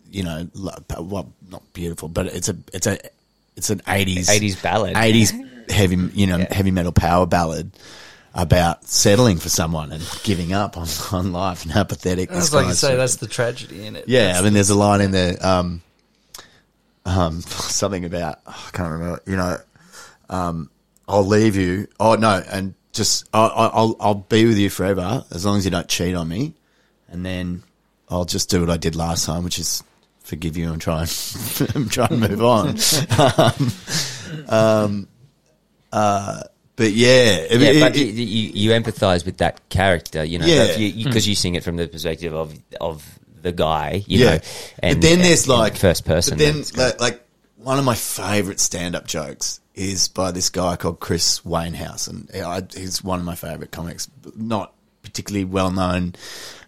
you know, well not beautiful, but it's a it's a it's an eighties 80s ballad. eighties heavy you know heavy metal power ballad about settling for someone and giving up on, on life and how pathetic That's like you say. That's the tragedy in it. yeah, That's I mean, there's a line in there, um, um, something about oh, I can't remember. You know, um, I'll leave you. Oh no, and just I'll, I'll I'll be with you forever as long as you don't cheat on me, and then I'll just do what I did last time, which is forgive you and try and try and move on. um, um, uh, but yeah, it- yeah, it- but it- you, you you empathize with that character, you know, Yeah. because you, 'cause you sing it from the perspective of of the guy, you yeah. know, and but then there's and- and like first person. But then, like, like one of my favorite stand-up jokes is by this guy called Chris Wainhouse, and I, he's one of my favorite comics. Not particularly well known,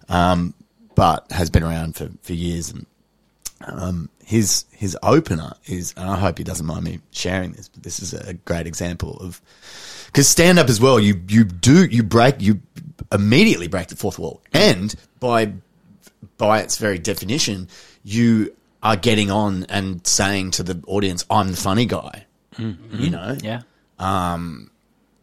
um, but has been around for, for years. And um, his his opener is, and I hope he doesn't mind me sharing this, but this is a great example of because stand up as well. You you do you break you immediately break the fourth wall, and by by its very definition, you are getting on and saying to the audience, "I'm the funny guy," you know. Yeah.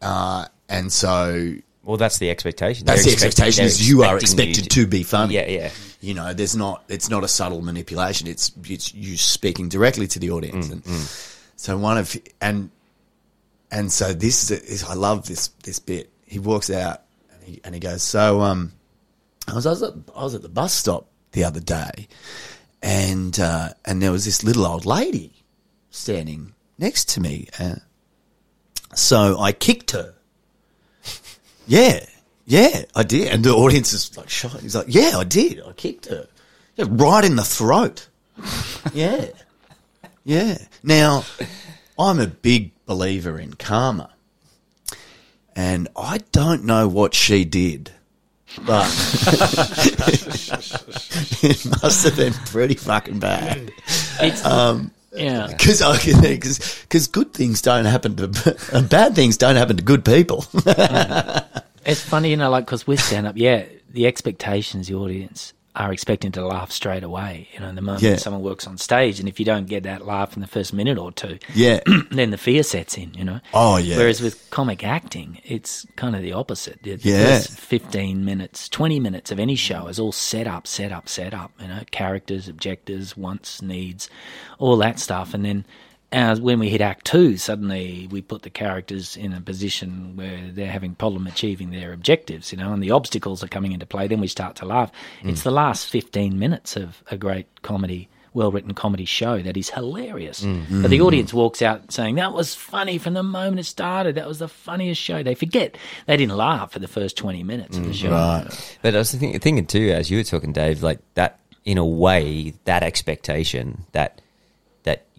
Uh, and so well, that's the expectation. that's They're the expectation is you are expecting expected to, be funny. Yeah, yeah. You know, there's not. It's not a subtle manipulation. It's it's you speaking directly to the Mm, audience, and so one of and and so this is, is I love this this bit. He walks out and he and he goes, so um, I was I was at, I was at the bus stop the other day, and uh, and there was this little old lady standing next to me. Uh, so I kicked her. Yeah, yeah, I did. And the audience is like shocked. He's like, yeah, I did. I kicked her. Yeah, right in the throat. yeah. Yeah. Now, I'm a big believer in karma. And I don't know what she did, but it must have been pretty fucking bad. It's, Um, yeah. Because because good things don't happen to bad things don't happen to good people. It's funny, you know, like because with stand up, yeah, the expectations, the audience are expecting to laugh straight away. You know, the moment Yeah. someone works on stage, and if you don't get that laugh in the first minute or two, yeah. then the fear sets in. You know. Oh yeah. Whereas with comic acting, it's kind of the opposite. The Yeah. 15 minutes, 20 minutes of any show is all set up, set up, set up. You know, characters, objectives, wants, needs, all that stuff. And then as when we hit Act Two, suddenly we put the characters in a position where they're having problem achieving their objectives, you know, and the obstacles are coming into play. Then we start to laugh. Hmm. It's the last 15 minutes of a great comedy well written comedy show that is hilarious. Hmm. But the audience walks out saying, That was funny from the moment it started. That was the funniest show. They forget they didn't laugh for the first 20 minutes of the hmm. show. right. But I was thinking, thinking too, as you were talking, Dave, like that in a way, that expectation that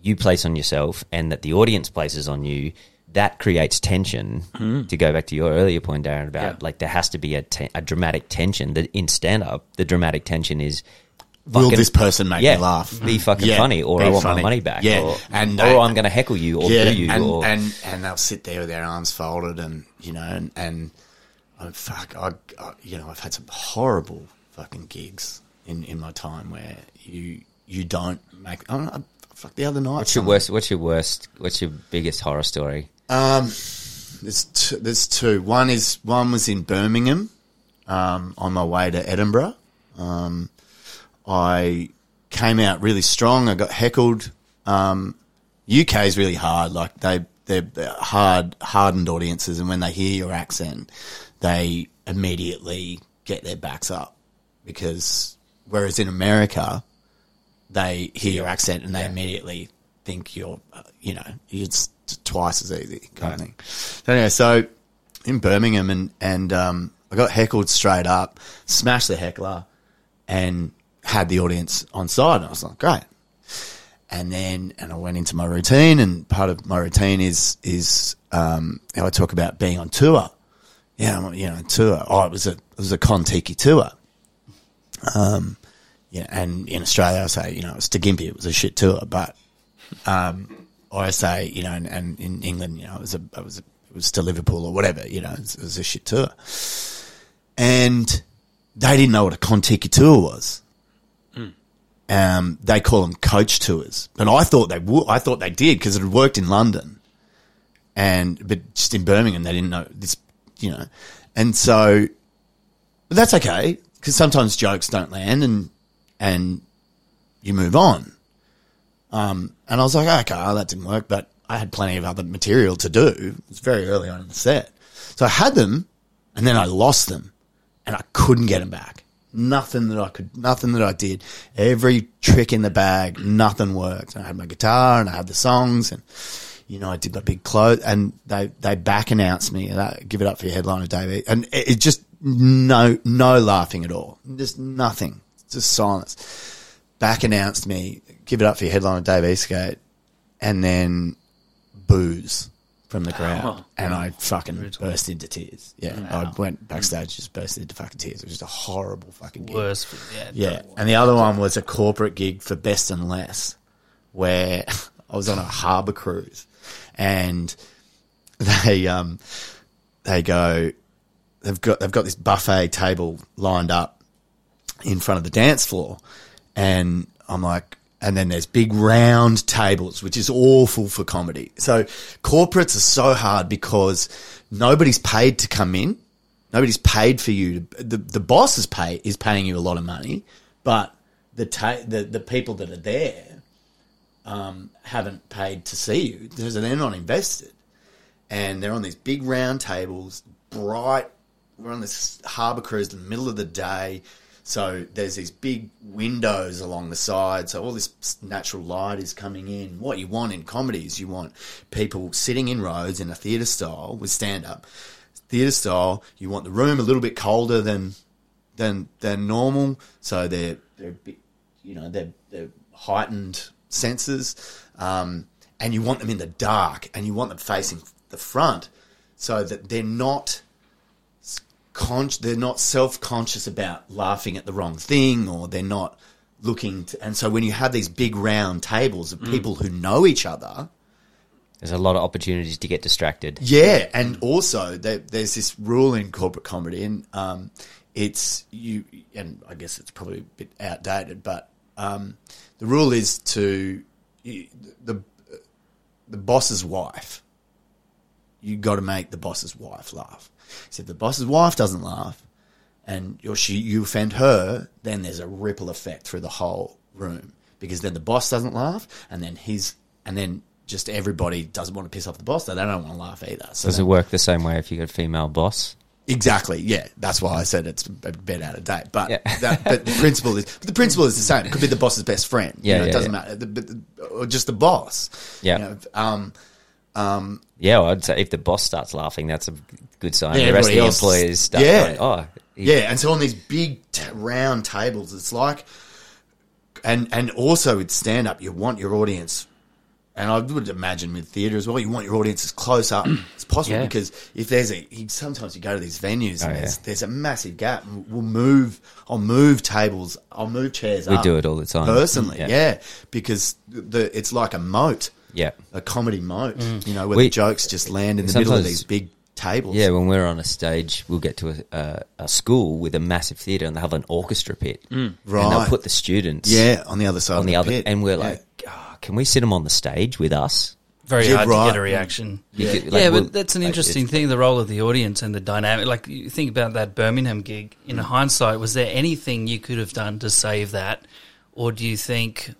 you place on yourself and that the audience places on you, that creates tension. Hmm. To go back to your earlier point, Darren, about Yeah. like there has to be a, te- a dramatic tension. That in stand up, the dramatic tension is. Will this person make yeah, me laugh? Be mm-hmm. fucking Yeah, funny, or I want funny. my money back. Yeah, or, and or I'm going to heckle you or yeah, do you. and, or, and and they'll sit there with their arms folded, and you know, and, and oh, fuck, I, I, you know, I've had some horrible fucking gigs in, in my time where you you don't make. I, I, fuck the other night. what's your worst? What's your worst? What's your biggest horror story? Um, there's two, there's two. One is one was in Birmingham, um, on my way to Edinburgh. Um, I came out really strong. I got heckled. Um, UK is really hard. Like they they're, they're hard hardened audiences, and when they hear your accent, they immediately get their backs up because whereas in America, they hear your accent and they immediately think you're, uh, you know, it's twice as easy kind of thing. So anyway, so in Birmingham and, and, um, I got heckled straight up, smashed the heckler and had the audience on side. And I was like, great. And then, and I went into my routine and part of my routine is, is, um, how I talk about being on tour. Yeah, you know, tour. Oh, it was a, it was a Contiki tour. Um, yeah, and in Australia, I say, you know, it's to Gympie, it was a shit tour, but, um, or I say, you know, and, and in England, you know, it was a, it was a, it was to Liverpool or whatever, you know, it was, it was a shit tour. And they didn't know what a Contiki tour was. Um, they call them coach tours, but I thought they would. I thought they did because it had worked in London, and but just in Birmingham they didn't know this, you know, and so but that's okay because sometimes jokes don't land and and you move on. Um, and I was like, okay, well, that didn't work, but I had plenty of other material to do. It was very early on in the set, so I had them, and then I lost them, and I couldn't get them back. Nothing that I could, nothing that I did, every trick in the bag, nothing worked. I had my guitar and I had the songs and you know, I did my big close, and they they back announced me. and I give it up for your headliner, David. And it, it just no no laughing at all, just nothing, just silence. Back announced me. Give it up for your headliner, Dave Eastgate, and then booze from the crowd, Oh. and I fucking burst into tears. Yeah, I went backstage, just burst into fucking tears. It was just a horrible fucking gig. Worse. Yeah. Yeah, and the other one was a corporate gig for Best and Less, where I was on a harbour cruise, and they um they go they've got they've got this buffet table lined up in front of the dance floor, and I'm like. And then there's big round tables, which is awful for comedy. So corporates are so hard because nobody's paid to come in. Nobody's paid for you. The the boss is pay is paying you a lot of money, but the ta- the the people that are there um, haven't paid to see you because they're not invested, and they're on these big round tables, bright. We're on this harbour cruise in the middle of the day. So there's these big windows along the side. So all this natural light is coming in. What you want in comedy is you want people sitting in rows in a theatre style with stand up. Theatre style, you want the room a little bit colder than than than normal. So they're they're you know they're they're heightened senses, um, and you want them in the dark, and you want them facing the front, so that they're not con- they're not self conscious about laughing at the wrong thing, or they're not looking. To, and so when you have these big round tables of people who know each other, There's a lot of opportunities to get distracted. yeah, and also there, there's this rule in corporate comedy, and um, it's you, and I guess it's probably a bit outdated, but um, the rule is to you, the the boss's wife. You got to make the boss's wife laugh. So if the boss's wife doesn't laugh, and you she you offend her, then there's a ripple effect through the whole room because then the boss doesn't laugh, and then his and then just everybody doesn't want to piss off the boss, so they don't want to laugh either. So Does it work the same way if you got a female boss? Exactly. Yeah, that's why I said it's a bit out of date. But Yeah. that, but the principle is the principle is the same. It could be the boss's best friend. You Yeah, it doesn't yeah. matter. The, the, or just the boss. Yeah. You know, um, um, Yeah, well, I'd say if the boss starts laughing, that's a good sign. Yeah, the rest of the else- employees start yeah. going, oh, he- yeah, and so on these big t- round tables, it's like, and and also with stand up, you want your audience, and I would imagine with theatre as well, you want your audience as close up as possible Yeah. because if there's a, sometimes you go to these venues oh, and Oh, yeah. there's, there's a massive gap. We'll move, I'll move tables, I'll move chairs. We do it all the time. personally, Yeah. yeah, because the it's like a moat, yeah. a comedy moat, mm. you know, where We- the jokes just land in the middle of these big tables. Yeah, when we're on a stage, we'll get to a, a, a school with a massive theatre and they have an orchestra pit. Right? And they'll Mm. Put the students yeah, on the other side on of the, the other, pit. and we're Yeah. like, "Ah, can we sit them on the stage with us? Very Yeah, hard right. to get a reaction. Yeah, could- like, we'll- but that's an like, interesting it's- thing, the role of the audience and the dynamic. Like, you think about that Birmingham gig. In hindsight, was there anything you could have done to save that? Or do you think,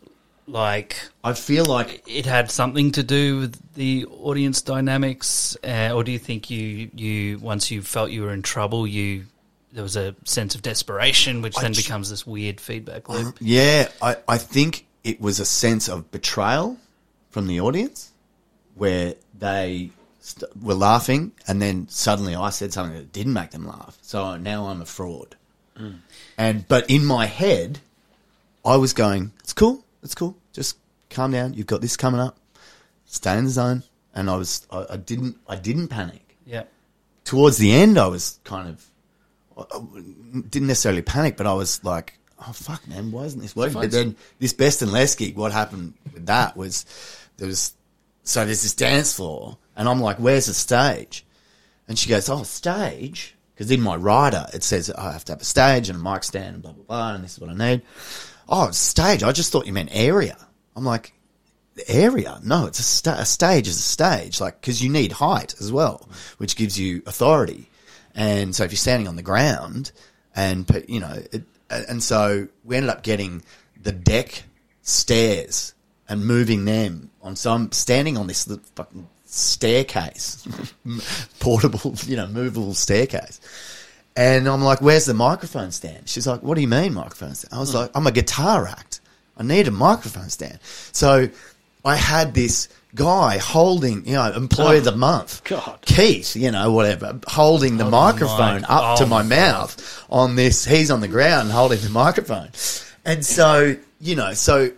like, I feel like it had something to do with the audience dynamics? Uh, or do you think you, you, once you felt you were in trouble, you, there was a sense of desperation, which I then j- becomes this weird feedback loop? Yeah, I, I think it was a sense of betrayal from the audience where they st- were laughing and then suddenly I said something that didn't make them laugh. So now I'm a fraud. And but in my head, I was going, "It's cool, it's cool. Just calm down. You've got this coming up. Stay in the zone." And I was, I, I didn't, I didn't panic Yeah. towards the end, I was kind of I- I didn't necessarily panic, but I was like, "Oh fuck, man, why isn't this working?" But then this best and less gig, what happened with that was there was so there's this dance floor, and I'm like, "Where's the stage?" And she goes, "Oh, stage." Because in my rider, it says I have to have a stage and a mic stand and blah blah blah, and this is what I need. Oh, stage! I just thought you meant area. I'm like, area. No, it's a, sta- a stage is a stage, like because you need height as well, which gives you authority. And so if you're standing on the ground, and you know, it, and so we ended up getting the deck stairs and moving them on some standing on this fucking staircase, portable, you know, movable staircase. And I'm like, where's the microphone stand? She's like, what do you mean microphone stand? I was like, I'm a guitar act. I need a microphone stand. So I had this guy holding, you know, employee of the oh, month. God. Keith, you know, whatever, holding the the microphone mic. up Oh to my my mouth on this. He's on the ground holding the microphone. And so, you know, so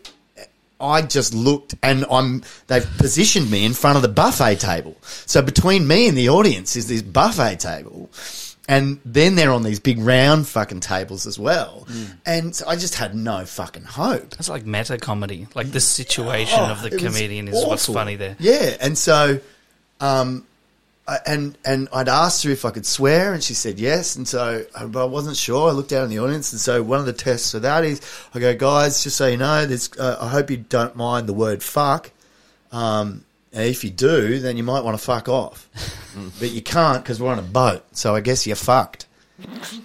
I just looked and I'm they've positioned me in front of the buffet table. So between me and the audience is this buffet table. And then they're on these big round fucking tables as well. And so I just had no fucking hope. It's like meta comedy. Like the situation of the Oh, It was comedian is what's funny there. Yeah, and so, um, I- and and I'd asked her if I could swear, and she said yes. And so, uh, but I wasn't sure. I looked out in the audience, and so one of the tests for that is, I go, guys, just so you know, there's, uh, I hope you don't mind the word fuck. Um, if you do, then you might want to fuck off, but you can't because we're on a boat. So I guess you're fucked.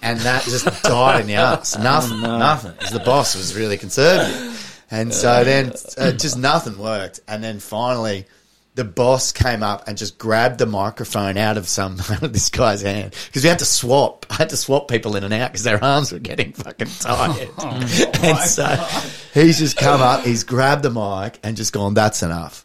And that just died in the ass. Nothing, nothing. 'Cause the boss was really conservative. And so then uh, just nothing worked. And then finally, the boss came up and just grabbed the microphone out of some out of this guy's hand because we had to swap. I had to swap people in and out because their arms were getting fucking tired. and so he's just come up, he's grabbed the mic and just gone, "That's enough."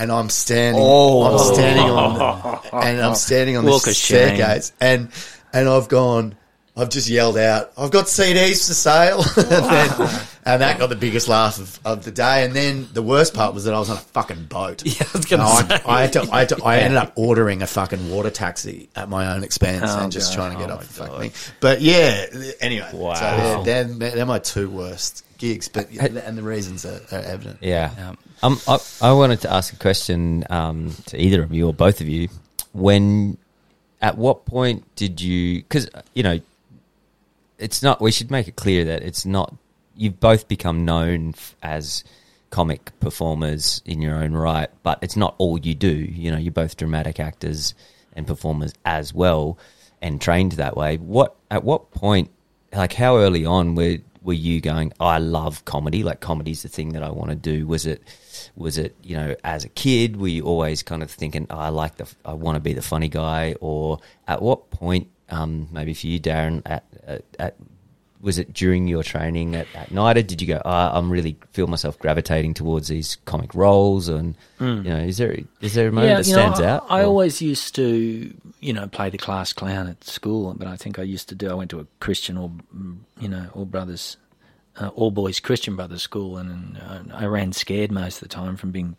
And I'm standing, oh. I'm standing on, the, and I'm standing on Walk this of shame. staircase, and and I've gone. I've just yelled out, I've got CDs for sale. and, then, and that got the biggest laugh of, of the day. And then the worst part was that I was on a fucking boat. Yeah, I was gonna say. I, I, had to, I, had to, I ended up ordering a fucking water taxi at my own expense Oh, and just God. trying to get Oh, off the fucking thing. But yeah, anyway. Wow. So they're, they're, they're my two worst gigs, but and the reasons are, are evident. Yeah. Yeah. Um, I, I wanted to ask a question um, to either of you or both of you. When, at what point did you? Because you know, it's not. We should make it clear that it's not. You've both become known f- as comic performers in your own right, but it's not all you do. You know, you're both dramatic actors and performers as well, and trained that way. What at what point? Like, how early on were were you going? I love comedy. Like, comedy's the thing that I want to do. Was it? Was it? You know, as a kid, were you always kind of thinking, oh, I like the, I want to be the funny guy? Or at what point? Um, maybe for you, Darren, at, at, at was it during your training at, at NIDA? Did you go, oh, I'm really feel myself gravitating towards these comic roles? And, you know, is there is there a moment that you know, stands I, out? I Or- always used to, you know, play the class clown at school, but I think I used to do. I went to a Christian or, you know, all brothers, uh, all boys Christian brothers school, and uh, I ran scared most of the time from being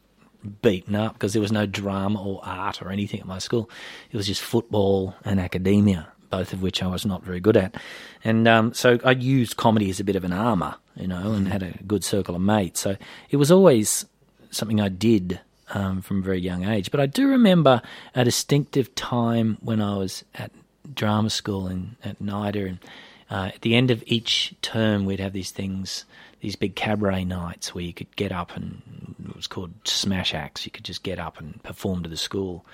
beaten up because there was no drama or art or anything at my school. It was just football and academia, both of which I was not very good at. And um, so I used comedy as a bit of an armour, you know, and had a good circle of mates. So it was always something I did um, from a very young age. But I do remember a distinctive time when I was at drama school in at NIDA, and uh, at the end of each term, we'd have these things, these big cabaret nights where you could get up and it was called smash acts. You could just get up and perform to the school,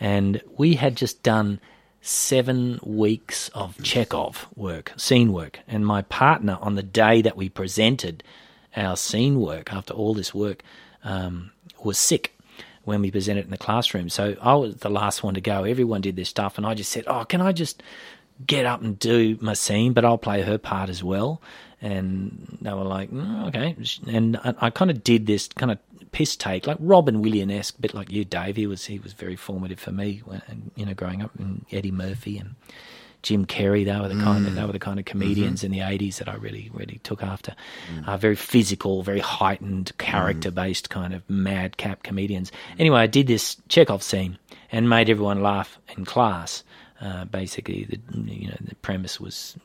and we had just done seven weeks of Chekhov work, scene work, and my partner on the day that we presented our scene work after all this work um, was sick when we presented in the classroom. So I was the last one to go. Everyone did their stuff, and I just said, "Oh, can I just get up and do my scene, but I'll play her part as well." And they were like, "Mm, "Okay." And I, I kind of did this kind of piss take, like Robin Williams esque, bit like you, Dave. He was he was very formative for me, when, you know, growing up, and Eddie Murphy and Jim Carrey. They were the kind of they were the kind of comedians in the eighties that I really really took after. Uh, very physical, very heightened, character based kind of madcap comedians. Anyway, I did this Chekhov scene and made everyone laugh in class. Uh, basically, the you know the premise was,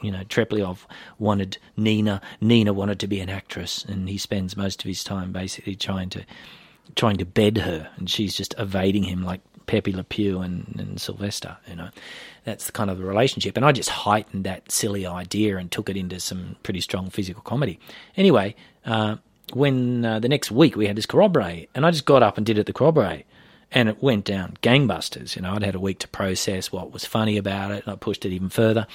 you know, Treplyov wanted Nina. Nina wanted to be an actress, and he spends most of his time basically trying to trying to bed her, and she's just evading him like Pepe Le Pew and, and Sylvester. You know, that's kind of the relationship. And I just heightened that silly idea and took it into some pretty strong physical comedy. Anyway, uh, when uh, the next week we had this corroboree, and I just got up and did it at the corroboree. And it went down gangbusters. You know, I'd had a week to process what was funny about it, and I pushed it even further.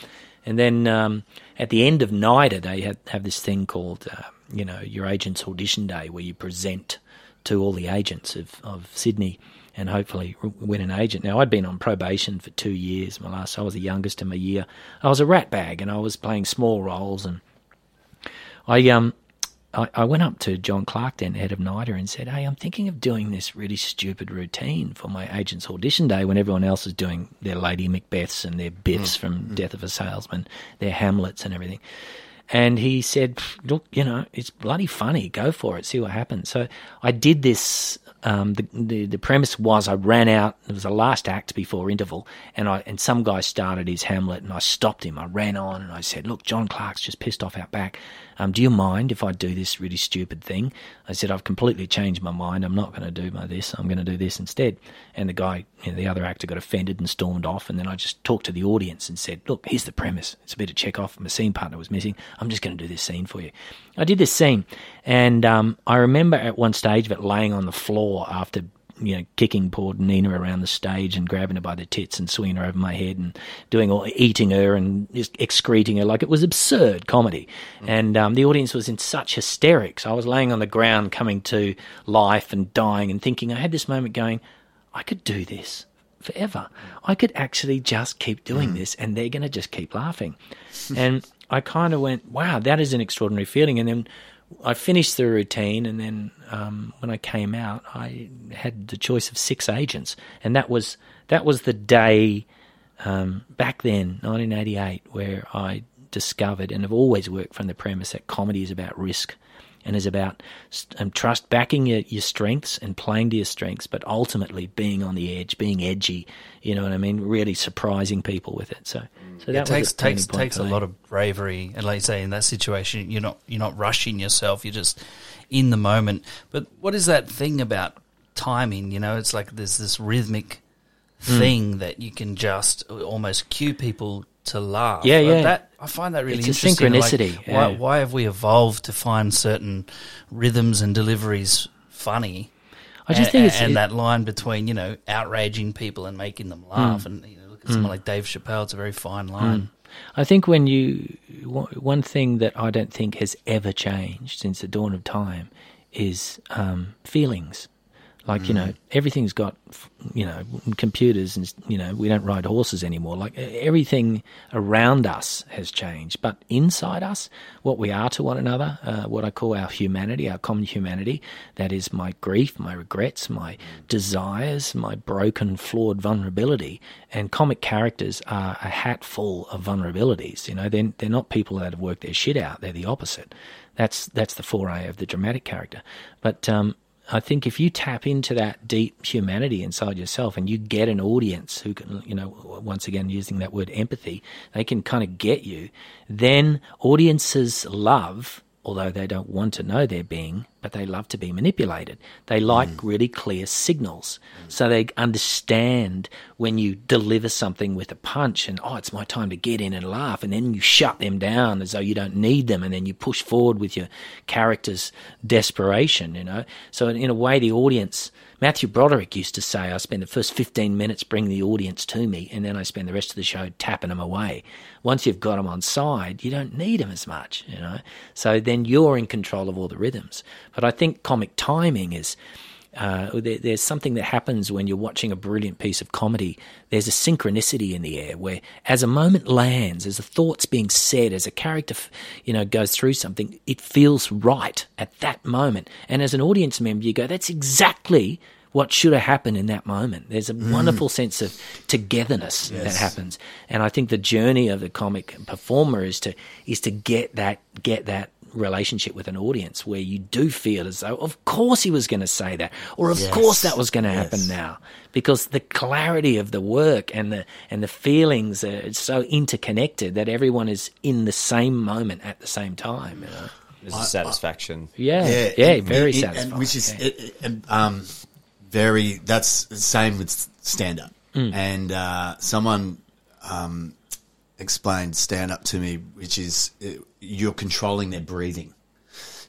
And then um, at the end of NIDA, they had, have this thing called, uh, you know, your agent's audition day, where you present to all the agents of, of Sydney and hopefully win an agent. Now, I'd been on probation for two years. My last, I was the youngest in my year. I was a rat bag, and I was playing small roles. And I um, I, I went up to John Clark, then head of NIDA, and said, "Hey, I'm thinking of doing this really stupid routine for my agent's audition day when everyone else is doing their Lady Macbeths and their Biffs from Death of a Salesman, their Hamlets and everything." And he said, "Look, you know, it's bloody funny. Go for it. See what happens." So I did this. Um, the, the the premise was I ran out. It was the last act before interval, and I and some guy started his Hamlet, and I stopped him. I ran on, and I said, "Look, John Clark's just pissed off out back. Um, do you mind if I do this really stupid thing?" I said, "I've completely changed my mind. I'm not going to do my this. I'm going to do this instead." And the guy, you know, the other actor, got offended and stormed off. And then I just talked to the audience and said, "Look, here's the premise. It's a bit of Chekhov. My scene partner was missing. I'm just going to do this scene for you." I did this scene, and um, I remember at one stage of it laying on the floor after you know, kicking poor Nina around the stage and grabbing her by the tits and swinging her over my head and doing all, eating her and just excreting her like it was absurd comedy. And um, the audience was in such hysterics. I was laying on the ground, coming to life and dying, and thinking I had this moment going, I could do this forever. I could actually just keep doing this, and they're going to just keep laughing. and I kind of went, wow, that is an extraordinary feeling. And then I finished the routine, and then um, when I came out, I had the choice of six agents, and that was that was the day um, back then, 1988, where I discovered and have always worked from the premise that comedy is about risk and is about um, trust backing your, your strengths and playing to your strengths, but ultimately being on the edge, being edgy. You know what I mean? Really surprising people with it. So, so that it takes a takes takes a lot of bravery, and like you say, in that situation, you're not you're not rushing yourself. You're just in the moment. But what is that thing about timing? You know, it's like there's this rhythmic Hmm. thing that you can just almost cue people to laugh. Yeah, yeah. That I find that really It's a interesting. Like, synchronicity, why, yeah. why have we evolved to find certain rhythms and deliveries funny? I just and, think it's and it- that line between you know outraging people and making them hmm. laugh, and you know, look at someone hmm. like Dave Chappelle. It's a very fine line. Hmm. I think when you one one thing that I don't think has ever changed since the dawn of time is um, feelings. Like you know, everything's got you know computers, and you know we don't ride horses anymore. Like everything around us has changed, but inside us, what we are to one another, uh, what I call our humanity, our common humanity, that is my grief, my regrets, my desires, my broken, flawed vulnerability. And comic characters are a hat full of vulnerabilities. You know, they're, they're not people that have worked their shit out. They're the opposite. That's that's the foray of the dramatic character. But um, I think if you tap into that deep humanity inside yourself and you get an audience who can, you know, once again using that word empathy, they can kind of get you, then audiences love, although they don't want to know they're being, but they love to be manipulated. They like mm. really clear signals. So they understand when you deliver something with a punch and, oh, it's my time to get in and laugh. And then you shut them down as though you don't need them. And then you push forward with your character's desperation, you know. So in, in a way, the audience, Matthew Broderick used to say, I spend the first 15 minutes bringing the audience to me, and then I spend the rest of the show tapping them away. Once you've got them on side, you don't need them as much, you know. So then you're in control of all the rhythms. But I think comic timing is. Uh, there, there's something that happens when you're watching a brilliant piece of comedy. There's a synchronicity in the air where, as a moment lands, as a thought's being said, as a character, you know, goes through something, it feels right at that moment. And as an audience member, you go, "That's exactly what should have happened in that moment." There's a wonderful sense of togetherness that happens, and I think the journey of the comic performer is to is to get that get that relationship with an audience where you do feel as though, of course, he was going to say that, or of course, that was going to happen Yes. now, because the clarity of the work and the and the feelings are so interconnected that everyone is in the same moment at the same time. You know? There's a satisfaction. Yeah, yeah, it- very it- satisfying. And which is yeah. it, it- and, um, very. That's the same with stand up. Mm. And uh, someone um, explained stand up to me, which is uh, you're controlling their breathing.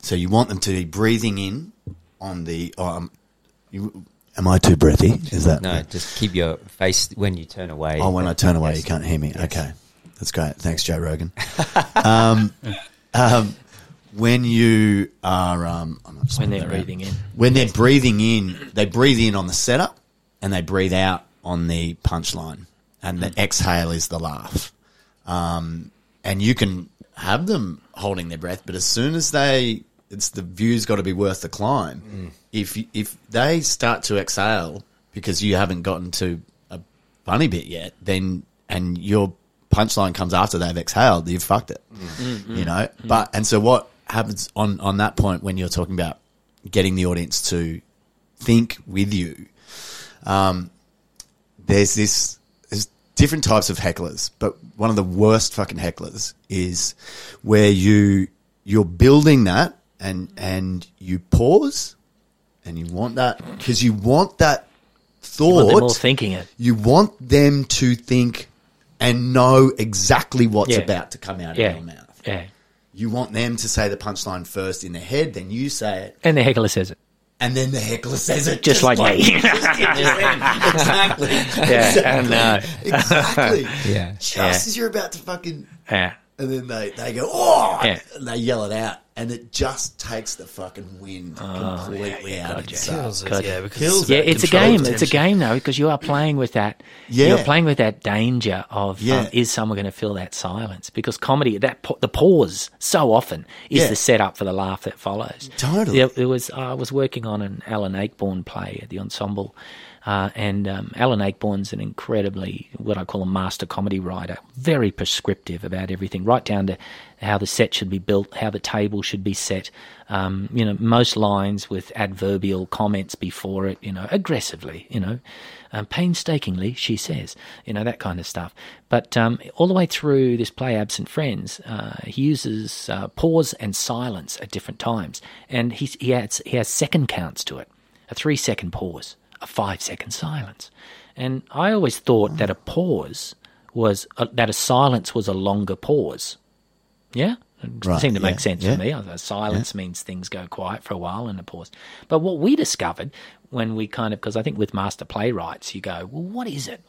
So you want them to be breathing in on the. Um, you, am I too breathy? Is that No, just keep your face when you turn away. Oh, when I turn away, Yes. you can't hear me. Okay, that's great. Thanks, Joe Rogan. um, um, when you are, um, I'm not when they're spelling it breathing in. when they're breathing in, they breathe in on the setup and they breathe out on the punchline, and the exhale is the laugh. Um, and you can have them holding their breath, but as soon as they, it's the view's got to be worth the climb. Mm. If if they start to exhale because you haven't gotten to a funny bit yet, then and your punchline comes after they've exhaled, you've fucked it. Mm. Mm, you know, but and so what happens on on that point when you're talking about getting the audience to think with you? Um, there's this there's different types of hecklers, but one of the worst fucking hecklers is where you you're building that and and you pause and you want that because you want that You want thought thinking it. you want them to think and know exactly what's Yeah. about to come out Yeah, of your mouth. yeah. You want them to say the punchline first in their head, then you say it, And the heckler says it. And then the heckler says it Just like me. exactly. Yeah, I know. Uh, exactly. Yeah. Just Yeah. as you're about to fucking, Yeah. and then they, they go, oh, Yeah. and they yell it out, and it just takes the fucking wind completely out of gotcha. the. Kills it, God. yeah, because Kills Yeah, it's a game. of It's a game though because you are playing with that. Yeah. you're playing with that danger of Yeah. um, is someone going to fill that silence? Because comedy, that the pause so often is Yeah. the setup for the laugh that follows. Totally. There, there was I was working on an Alan Ayckbourn play at the ensemble. Uh, and um, Alan Ayckbourn's an incredibly, what I call a master comedy writer, very prescriptive about everything, right down to how the set should be built, how the table should be set. Um, you know, most lines with adverbial comments before it, you know, aggressively, you know, um, painstakingly, she says, you know, that kind of stuff. But um, all the way through this play, Absent Friends, uh, he uses uh, pause and silence at different times. And he's, he, adds, he has second counts to it a three second pause, a five second silence. And I always thought that a pause was, a, that a silence was a longer pause. Yeah? It Right, seemed to make sense yeah. to me. A silence means things go quiet for a while and a pause. But what we discovered when we kind of, because I think with master playwrights, you go, well, what is it?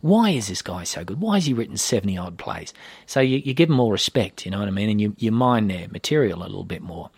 Why is this guy so good? Why has he written 70 odd plays? So you, you give them more respect, you know what I mean? And you, you mine their material a little bit more.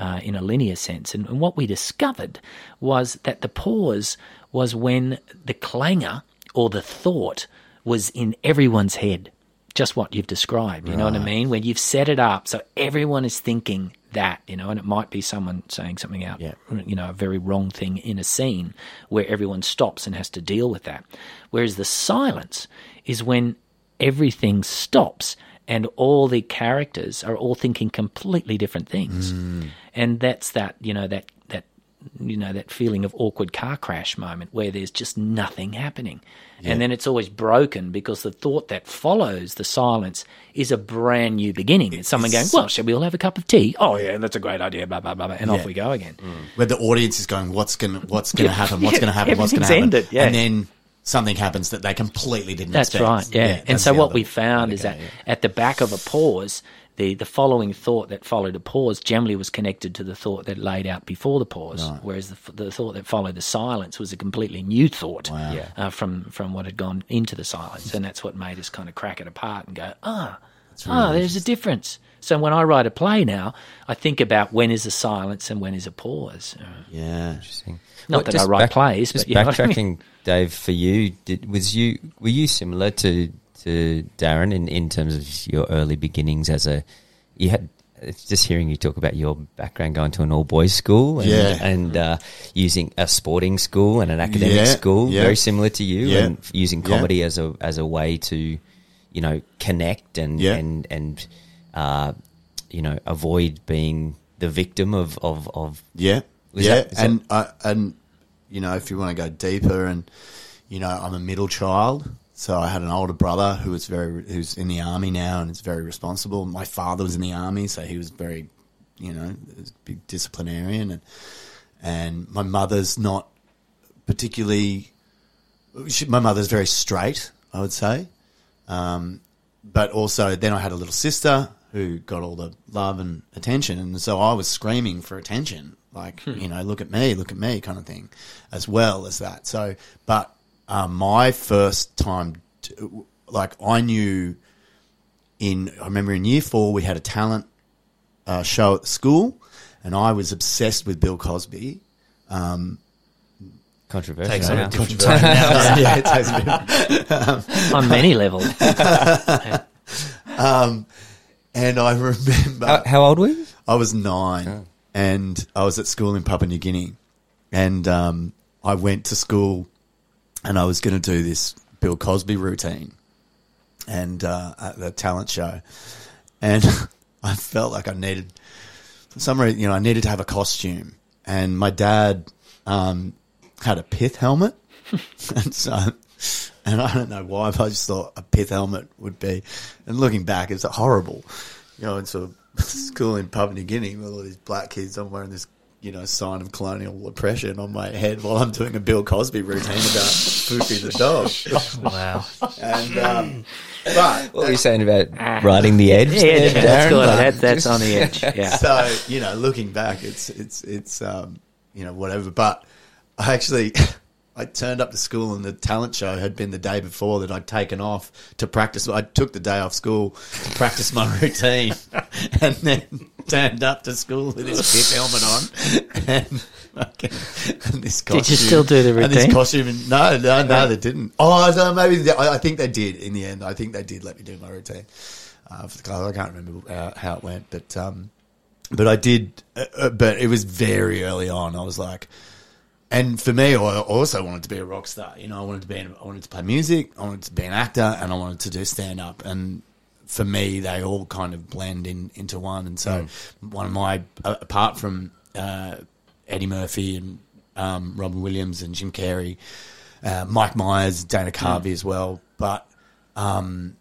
Uh, in a linear sense. And, and what we discovered was that the pause was when the clangor or the thought was in everyone's head. Just what you've described, you know what I mean? When you've set it up so everyone is thinking that, you know, and it might be someone saying something out, Yeah. you know, a very wrong thing in a scene where everyone stops and has to deal with that. Whereas the silence is when everything stops and all the characters are all thinking completely different things. And that's that, you know, that that you know, that feeling of awkward car crash moment where there's just nothing happening. And then it's always broken because the thought that follows the silence is a brand new beginning. It's someone going, Well, shall we all have a cup of tea? Oh yeah, that's a great idea, blah blah blah, blah. and off we go again. where the audience is going, what's gonna what's gonna Yeah, happen? What's yeah, gonna happen? What's gonna happen? ended, yeah. And then something happens that they completely didn't That's expect. right, yeah. and that's so what we found is that yeah. at the back of a pause, the, the following thought that followed a pause generally was connected to the thought that laid out before the pause, whereas the, the thought that followed the silence was a completely new thought Yeah. uh, from from what had gone into the silence, and that's what made us kind of crack it apart and go, ah, ah, there's a difference. So when I write a play now, I think about when is a silence and when is a pause. Yeah. Interesting. Not that I write plays, just but you know what I mean. backtracking, Dave. For you, did was you were you similar to to Darren in, in terms of your early beginnings as a you had just hearing you talk about your background going to an all boys school and, Yeah. and uh, using a sporting school and an academic Yeah, school yeah. very similar to you Yeah. and using Yeah. comedy as a as a way to you know connect and Yeah. and and uh, you know avoid being the victim of of, of Yeah, yeah, that- and uh, and you know, if you want to go deeper, and you know, I'm a middle child, so I had an older brother who was very who's in the army now and is very responsible. My father was in the army, so he was very, you know, a big disciplinarian, and and my mother's not particularly. She, my mother's very straight, I would say. Um, but also, then I had a little sister who got all the love and attention, and so I was screaming for attention, like you know, look at me, look at me, kind of thing, as well as that. So, but um, my first time, to, like I knew, in I remember in year four we had a talent uh, show at the school, and I was obsessed with Bill Cosby. controversial. Takes on yeah. a different yeah, it takes a bit on many levels. And I remember How, how old were you? I was nine, and I was at school in Papua New Guinea, and um, I went to school, and I was going to do this Bill Cosby routine, and uh, at the talent show, and I felt like I needed, for some reason, you know, I needed to have a costume, and my dad um, had a pith helmet, and so. And I don't know why, but I just thought a pith helmet would be. And looking back, it's horrible. You know, it's a school in Papua New Guinea with all these black kids. I'm wearing this, you know, sign of colonial oppression on my head while I'm doing a Bill Cosby routine about Foofy the dog. Wow. And um, but What were you saying about riding the edge? Yeah, there, that's Darren? good. That, that's on the edge. Yeah. so you know, looking back, it's it's it's um, you know, whatever. But I actually, I turned up to school and the talent show had been the day before that I'd taken off to practice. I took the day off school to practice my routine and then turned up to school with this pith helmet on and, fucking, and this costume. Did you still do the And this routine? costume. And, no, no, no, they didn't. Oh, no, maybe they, I, I think they did in the end. I think they did let me do my routine. Uh, for the class. I can't remember how, how it went, but um, but I did. Uh, uh, but it was very early on. I was like, and for me, I also wanted to be a rock star. You know, I wanted to be. I wanted to play music. I wanted to be an actor, and I wanted to do stand up. And for me, they all kind of blend in into one. And so, one of my uh, apart from uh, Eddie Murphy and um, Robin Williams and Jim Carrey, uh, Mike Myers, Dana Carvey as well, but. Um,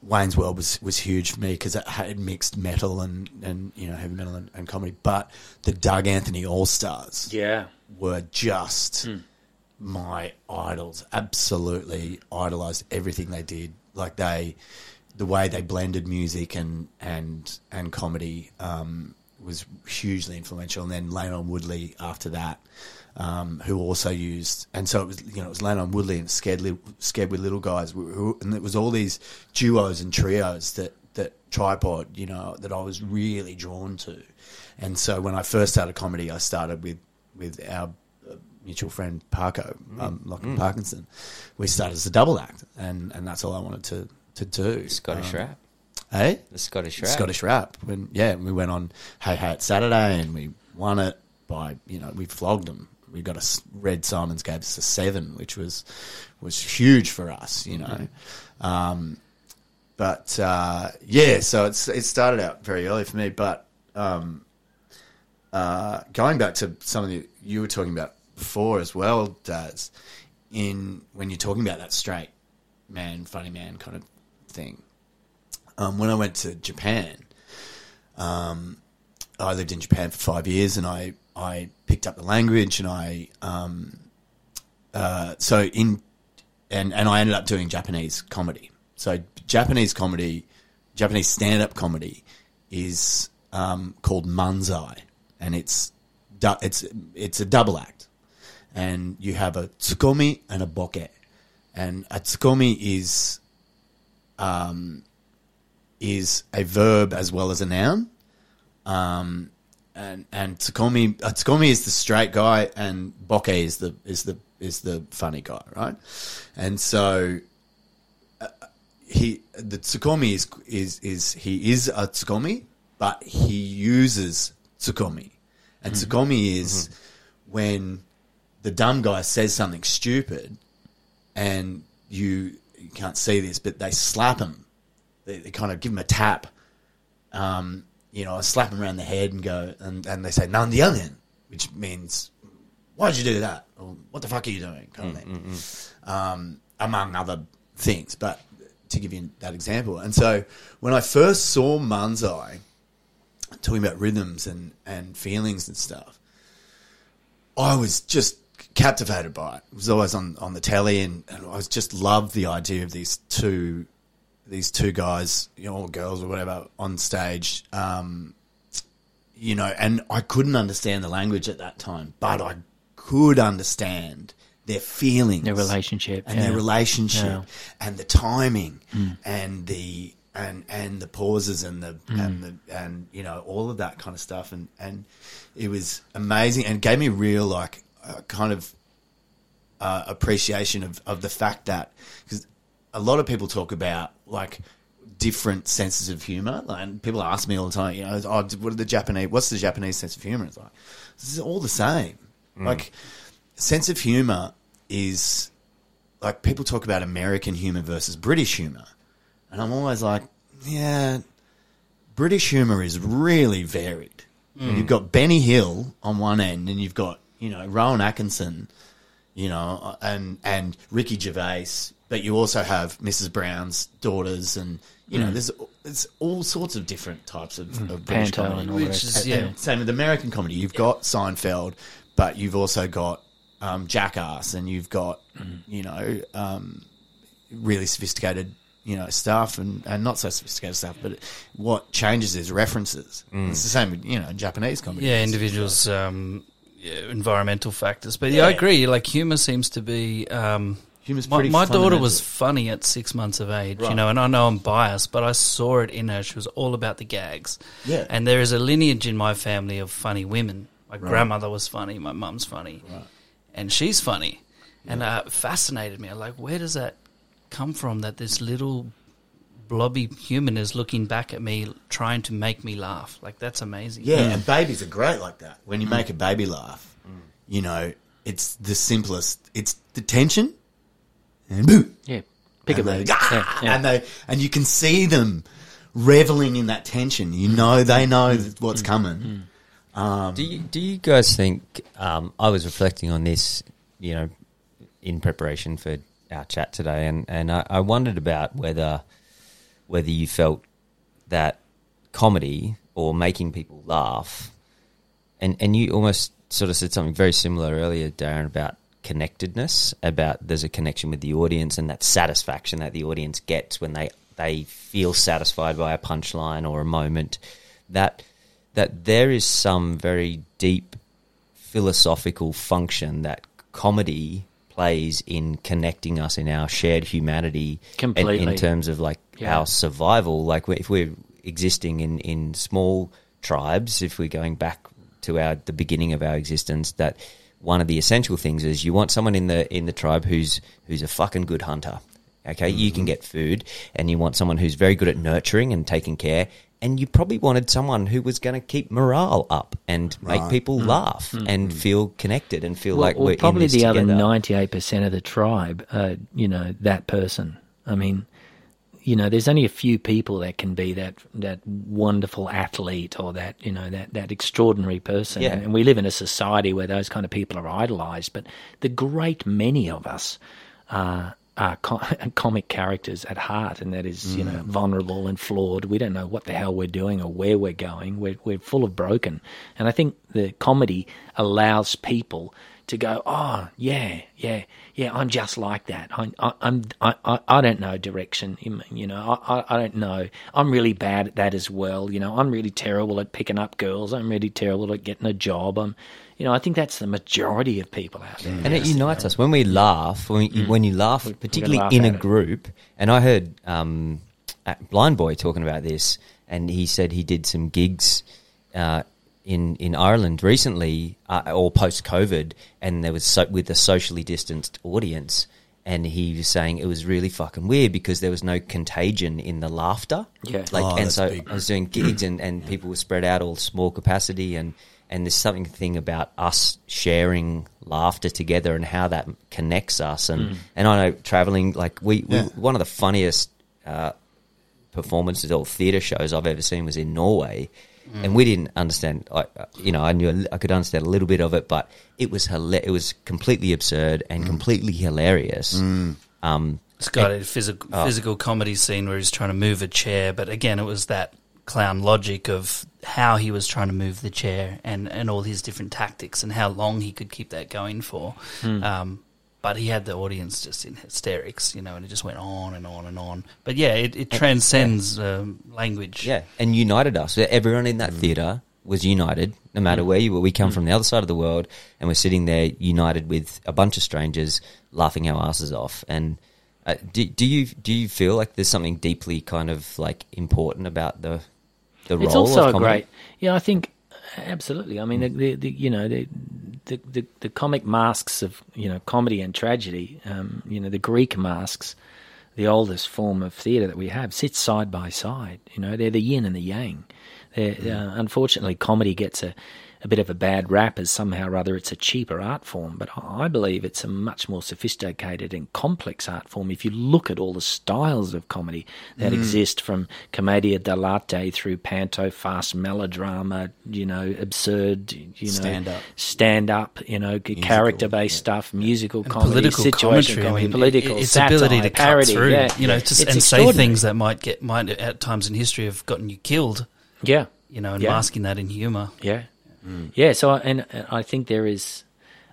Wayne's World was, was huge for me because it had mixed metal and, and you know heavy metal and, and comedy. But the Doug Anthony All Stars Yeah. Were just my idols. Absolutely idolized everything they did. Like they, the way they blended music and and and comedy um, was hugely influential. And then Lano Woodley after that, um, who also used, and so it was you know it was Lano Woodley and Scared Li- Scared Weird Little Guys, who- and it was all these duos and trios that that tripod, you know, that I was really drawn to. And so when I first started comedy, I started with with our uh, mutual friend Parko, um, Lachlan Parkinson. We started as a double act, and, and that's all I wanted to to do. Scottish Um, rap. Hey, The Scottish rap. Scottish rap. When yeah, we went on Hey Hey It's Saturday, and we won it by you know we flogged them. We got a Red Symons gave us a seven, which was was huge for us, you know. Um, but uh, yeah, so it's it started out very early for me. But um, uh, going back to something that you were talking about before as well, Daz, in when you're talking about that straight man, funny man kind of thing. Um, when I went to Japan, um, I lived in Japan for five years, and I I picked up the language, and I um, uh, so in and and I ended up doing Japanese comedy. So Japanese comedy, Japanese stand up comedy, is um, called manzai, and it's it's it's a double act, and you have a tsukkomi and a boke, and a tsukkomi is um, is a verb as well as a noun. Um, and and Tsukkomi uh, Tsukkomi is the straight guy, and Boke is the is the is the funny guy, right? And so uh, he the Tsukkomi is is is he is a Tsukkomi, but he uses Tsukkomi, and hmm. Tsukkomi is hmm. when the dumb guy says something stupid, and you, you can't see this, but they slap him. They, they kind of give him a tap. Um, you know, slap him around the head and go, and, and they say none the "nandeyanen," which means "Why'd you do that?" or "What the fuck are you doing?" kind of hmm, thing, um, among other things. But to give you that example, and so when I first saw Manzai talking about rhythms and and feelings and stuff, I was just captivated by it. It was always on, on the telly, and, and I was just loved the idea of these two these two guys, you know, or girls or whatever, on stage. Um, you know, and I couldn't understand the language at that time, but I could understand their feelings, Their relationship, and yeah. their relationship, Yeah. and the timing, and the and and the pauses and the and the and you know all of that kind of stuff, and and it was amazing, and gave me real like uh, kind of uh, appreciation of, of the fact that because a lot of people talk about like different senses of humor, like, and people ask me all the time, you know, oh, what are the Japanese? What's the Japanese sense of humor? It's like this is all the same. Like sense of humor is like people talk about American humor versus British humor, and I'm always like, yeah, British humor is really varied. You've got Benny Hill on one end, and you've got you know Rowan Atkinson, you know, and and Ricky Gervais, but you also have Mrs. Brown's daughters, and you know, there's there's all sorts of different types of, of British Panto comedy. and all Which is- yeah. and same with American comedy. You've got Seinfeld, but you've also got um, Jackass, and you've got you know um, really sophisticated you know stuff, and, and not so sophisticated stuff. But what changes is references. It's the same with you know Japanese comedy. Yeah, individuals um, uh, environmental factors. But yeah, I agree. Like humor seems to be. Um, Humor's my, pretty my daughter was funny at six months of age, you know, and I know I'm biased, but I saw it in her. She was all about the gags. Yeah. And there is a lineage in my family of funny women. My grandmother was funny, my mum's funny, right. and she's funny. And uh, it fascinated me. I'm like, where does that come from that this little blobby human is looking back at me trying to make me laugh? Like, that's amazing. Yeah, mm. and babies are great like that. When you mm. make a baby laugh, mm. you know, it's the simplest. It's the tension, and boom, Yeah. Pick a and they, baby. "Ah!" Yeah, yeah. and they and you can see them reveling in that tension. You know, they know what's coming. Um, do you do you guys think? Um, I was reflecting on this, you know, in preparation for our chat today, and and I, I wondered about whether whether you felt that comedy or making people laugh, and and you almost sort of said something very similar earlier, Darren, about connectedness, about there's a connection with the audience and that satisfaction that the audience gets when they they feel satisfied by a punchline or a moment that that there is some very deep philosophical function that comedy plays in connecting us in our shared humanity Completely. in terms of like Yeah. our survival like if we're existing in in small tribes if we're going back to our the beginning of our existence that one of the essential things is you want someone in the in the tribe who's who's a fucking good hunter okay you can mm-hmm. get food and you want someone who's very good at nurturing and taking care and you probably wanted someone who was going to keep morale up and make Right. people laugh and feel connected and feel Well, like well, we're probably in this the other ninety-eight percent of the tribe, uh, you know, that person. I mean, you know, there's only a few people that can be that that wonderful athlete or that you know that that extraordinary person. Yeah. And we live in a society where those kind of people are idolized. But the great many of us are are co- comic characters at heart, and that is you know mm. vulnerable and flawed. We don't know what the hell we're doing or where we're going. We're we're full of broken, and I think the comedy allows people to go, oh yeah, yeah, yeah. I'm just like that. I, I, I'm I, I, I don't know direction. You know, I, I, I don't know. I'm really bad at that as well. You know, I'm really terrible at picking up girls. I'm really terrible at getting a job. I'm, you know, I think that's the majority of people out there. and it unites us when we laugh. When, you when you laugh, particularly laugh in a at it. group. And I heard um, at Blind Boy talking about this, and he said he did some gigs uh, in in Ireland recently, uh, or post COVID, and there was so, with a socially distanced audience. And he was saying it was really fucking weird because there was no contagion in the laughter. Yeah. like Oh, and so big. I was doing gigs and, and people were spread out all small capacity and and there's something thing about us sharing laughter together and how that connects us and and I know traveling like we, we one of the funniest uh, performances or theatre shows I've ever seen was in Norway. And we didn't understand, I, uh, you know, I knew I could understand a little bit of it, but it was hila- it was completely absurd and completely hilarious. Um, It's got a physical Oh. physical comedy scene where he's trying to move a chair, but again, it was that clown logic of how he was trying to move the chair and, and all his different tactics and how long he could keep that going for. Hmm. Um, but he had the audience just in hysterics, you know, and it just went on and on and on. But yeah, it, it transcends um, language. Yeah, and united us. Everyone in that theatre was united, no matter where you were. We come from the other side of the world, and we're sitting there united with a bunch of strangers, laughing our asses off. And uh, do, do you do you feel like there's something deeply kind of like important about the the role? It's also a great. Yeah, I think absolutely. I mean, the, the, the you know the, the the the comic masks of you know comedy and tragedy. Um, you know, the Greek masks, the oldest form of theatre that we have, sit side by side. You know, they're the yin and the yang. They're, uh, unfortunately, comedy gets a a bit of a bad rap as somehow or other it's a cheaper art form, but I believe it's a much more sophisticated and complex art form. If you look at all the styles of comedy that hmm. exist from commedia dell'arte through panto, fast melodrama, you know, absurd, you know, Stand-up. stand up, you know, character based stuff, musical comedy, political situation comedy, I mean, political its satire, ability to parody, cut through, yeah. you know, to, and say things that might get might at times in history have gotten you killed. Yeah, You know, and Yeah. masking that in humour. Yeah, yeah. So, I, and uh, I think there is,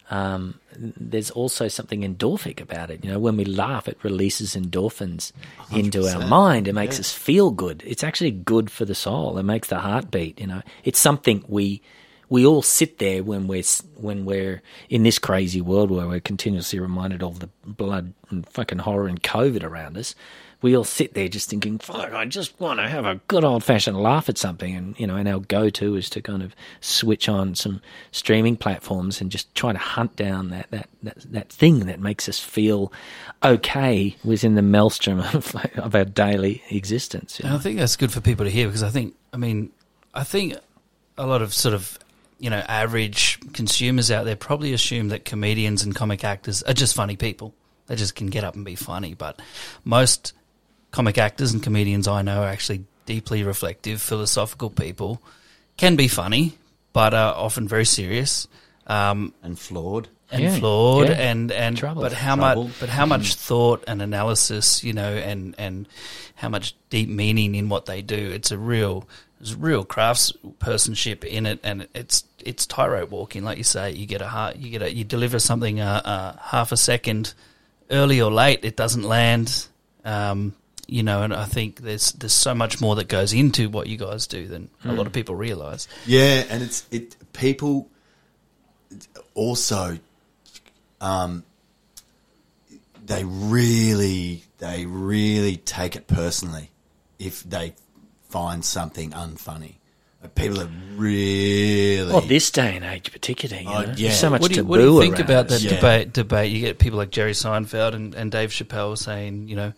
um, there's also something endorphic about it. You know, when we laugh, it releases endorphins into our mind. It makes us feel good. It's actually good for the soul. It makes the heart beat. You know, it's something we we all sit there when we're when we're in this crazy world where we're continuously reminded of the blood and fucking horror and COVID around us. We all sit there just thinking, "Fuck, I just want to have a good old fashioned laugh at something." And you know, and our go to is to kind of switch on some streaming platforms and just try to hunt down that that that, that thing that makes us feel okay within the maelstrom of, of our daily existence. you know? I think that's good for people to hear because I think, I mean, I think a lot of sort of, you know, average consumers out there probably assume that comedians and comic actors are just funny people. They just can get up and be funny. But most comic actors and comedians I know are actually deeply reflective, philosophical people, can be funny, but are often very serious. Um, and flawed. and Yeah, flawed yeah. and and Trouble. but how Trouble. much but how much thought and analysis you know and and how much deep meaning in what they do it's a real there's real craftspersonship in it and it's it's tightrope walking like you say you get a heart you get a you deliver something uh, uh, half a second early or late it doesn't land um, you know and I think there's there's so much more that goes into what you guys do than a lot of people realize Yeah, and it's it people also um they really they really take it personally if they find something unfunny. People are really Well, this day and age, particularly, you know, yeah. there's so much what do you, taboo what do you think around about that Yeah. debate? Debate. You get people like Jerry Seinfeld and, and Dave Chappelle saying, you know,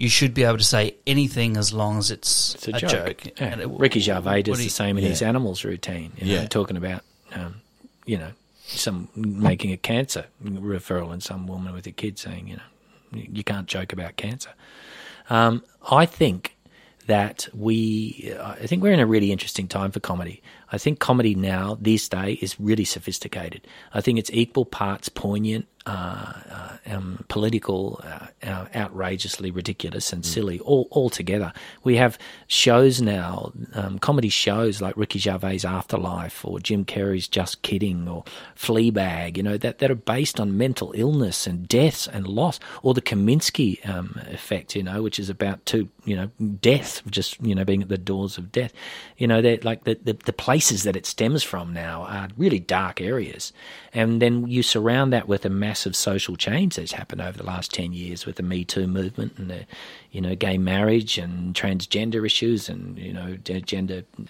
you should be able to say anything as long as it's, It's a, joke. Yeah. And it- Ricky Gervais does do the same in yeah. his animals routine. You know, Yeah. talking about, um, you know, some making a cancer referral and some woman with a kid saying, you know, you can't joke about cancer. Um, I think that we, I think we're in a really interesting time for comedy. I think comedy now, this day, is really sophisticated. I think it's equal parts poignant, uh, uh, um, political, uh, uh, outrageously ridiculous and silly, all, all together. We have shows now, um, comedy shows like Ricky Gervais' Afterlife or Jim Carrey's Just Kidding or Fleabag, you know, that, that are based on mental illness and deaths and loss, or the Kominsky um, effect, you know, which is about two, you know, death, just, you know, being at the doors of death. You know, they're like the, the, the places that it stems from now are really dark areas. And then you surround that with a massive social change that's happened over the last 10 years with the Me Too movement and the, you know, gay marriage and transgender issues and, you know, de- gender uh,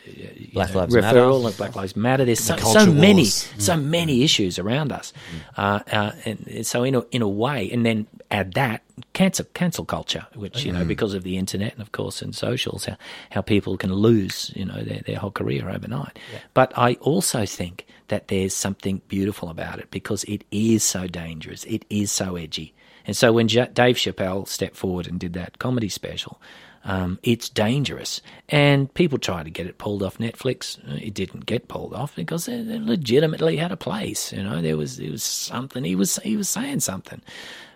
Black know, Lives referral Matter. and Black Lives Matter. There's so, so many, wars. so many issues around us. Uh, uh, and so in a, in a way, and then add that cancel cancel culture, which you know because of the internet and of course in socials, how, how people can lose you know their, their whole career overnight. But I also think that there's something beautiful about it because it is so dangerous, it is so edgy. And so when J- Dave Chappelle stepped forward and did that comedy special, um, it's dangerous. And people tried to get it pulled off Netflix. It didn't get pulled off because it it legitimately had a place. You know, there was there was something he was he was saying something.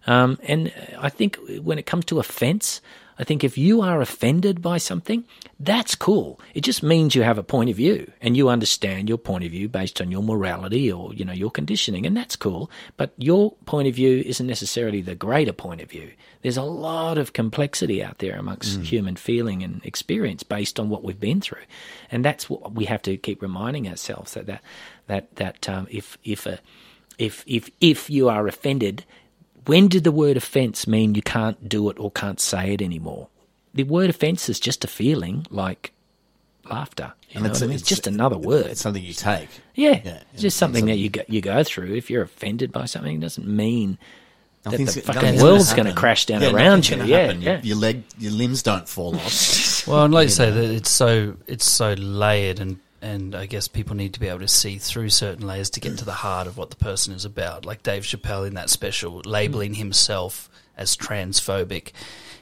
Um, and I think when it comes to offence, I think if you are offended by something, that's cool. It just means you have a point of view and you understand your point of view based on your morality or, you know, your conditioning, and that's cool. But your point of view isn't necessarily the greater point of view. There's a lot of complexity out there amongst human feeling and experience based on what we've been through. And that's what we have to keep reminding ourselves that that that, that um, if if a if if if you are offended, when did the word offence mean you can't do it or can't say it anymore? The word offence is just a feeling like laughter. You know it's- I mean? It's, it's- just another word. It's something you take. yeah, yeah, it's just something that you go, you go through. If you're offended by something, it doesn't mean that the fucking nothing's world's gonna going to happen. crash down Yeah, around you. Yeah, yeah. Your, your leg, your limbs don't fall off. Well, and like you say, that it's so it's so layered, and and I guess people need to be able to see through certain layers to get to the heart of what the person is about. Like Dave Chappelle in that special, labeling mm. himself as transphobic.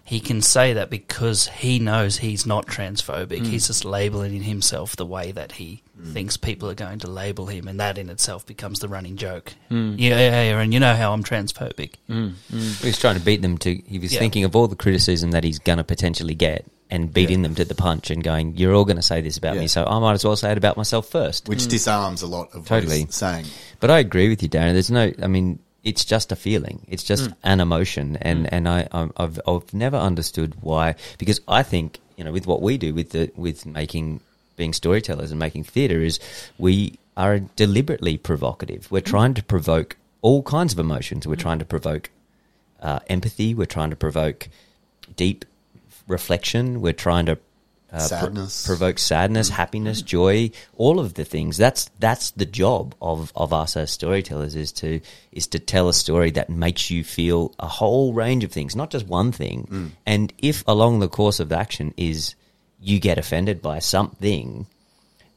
He can say that because he knows he's not transphobic. He's mm. just labeling himself the way that he mm. thinks people are going to label him, and that in itself becomes the running joke. Yeah, yeah, yeah, and you know how I'm transphobic. He was trying to beat them to. He was Yeah. thinking of all the criticism that he's going to potentially get and beating them to the punch and going, "You're all going to say this about Yeah. me, so I might as well say it about myself first. Which disarms a lot of what Totally. he's saying. But I agree with you, Darren. There's no. I mean, it's just a feeling. It's just Mm. an emotion, and and I I'm- I've I've never understood why because I think you know with what we do with the with making being storytellers and making theatre is we are deliberately provocative. We're trying to provoke all kinds of emotions. We're trying to provoke uh, empathy. We're trying to provoke deep reflection. We're trying to uh, pro- Sadness. provoke sadness, mm. happiness, mm. joy, all of the things. That's that's the job of, of us as storytellers is to is to tell a story that makes you feel a whole range of things, not just one thing. Mm. And if along the course of the action is you get offended by something,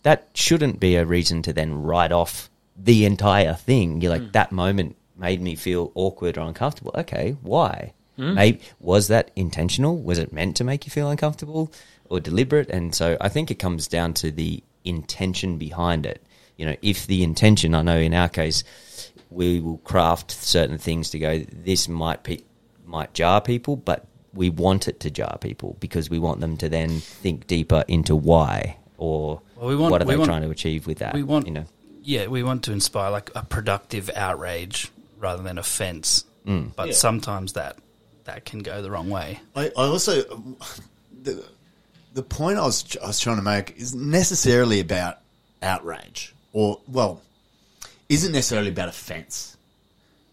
that shouldn't be a reason to then write off the entire thing. You're like that moment made me feel awkward or uncomfortable. Okay, why? Maybe was that intentional? Was it meant to make you feel uncomfortable or deliberate? And so I think it comes down to the intention behind it. You know, if the intention, I know in our case, we will craft certain things to go. This might pe- might jar people, but we want it to jar people because we want them to then think deeper into why or Well, we want- what are we they want- trying to achieve with that. we want you know. yeah, we want to inspire like a productive outrage rather than offense. Mm. But Yeah. sometimes that that can go the wrong way. I, I also the the point I was I was trying to make is necessarily about outrage or well, isn't necessarily about offence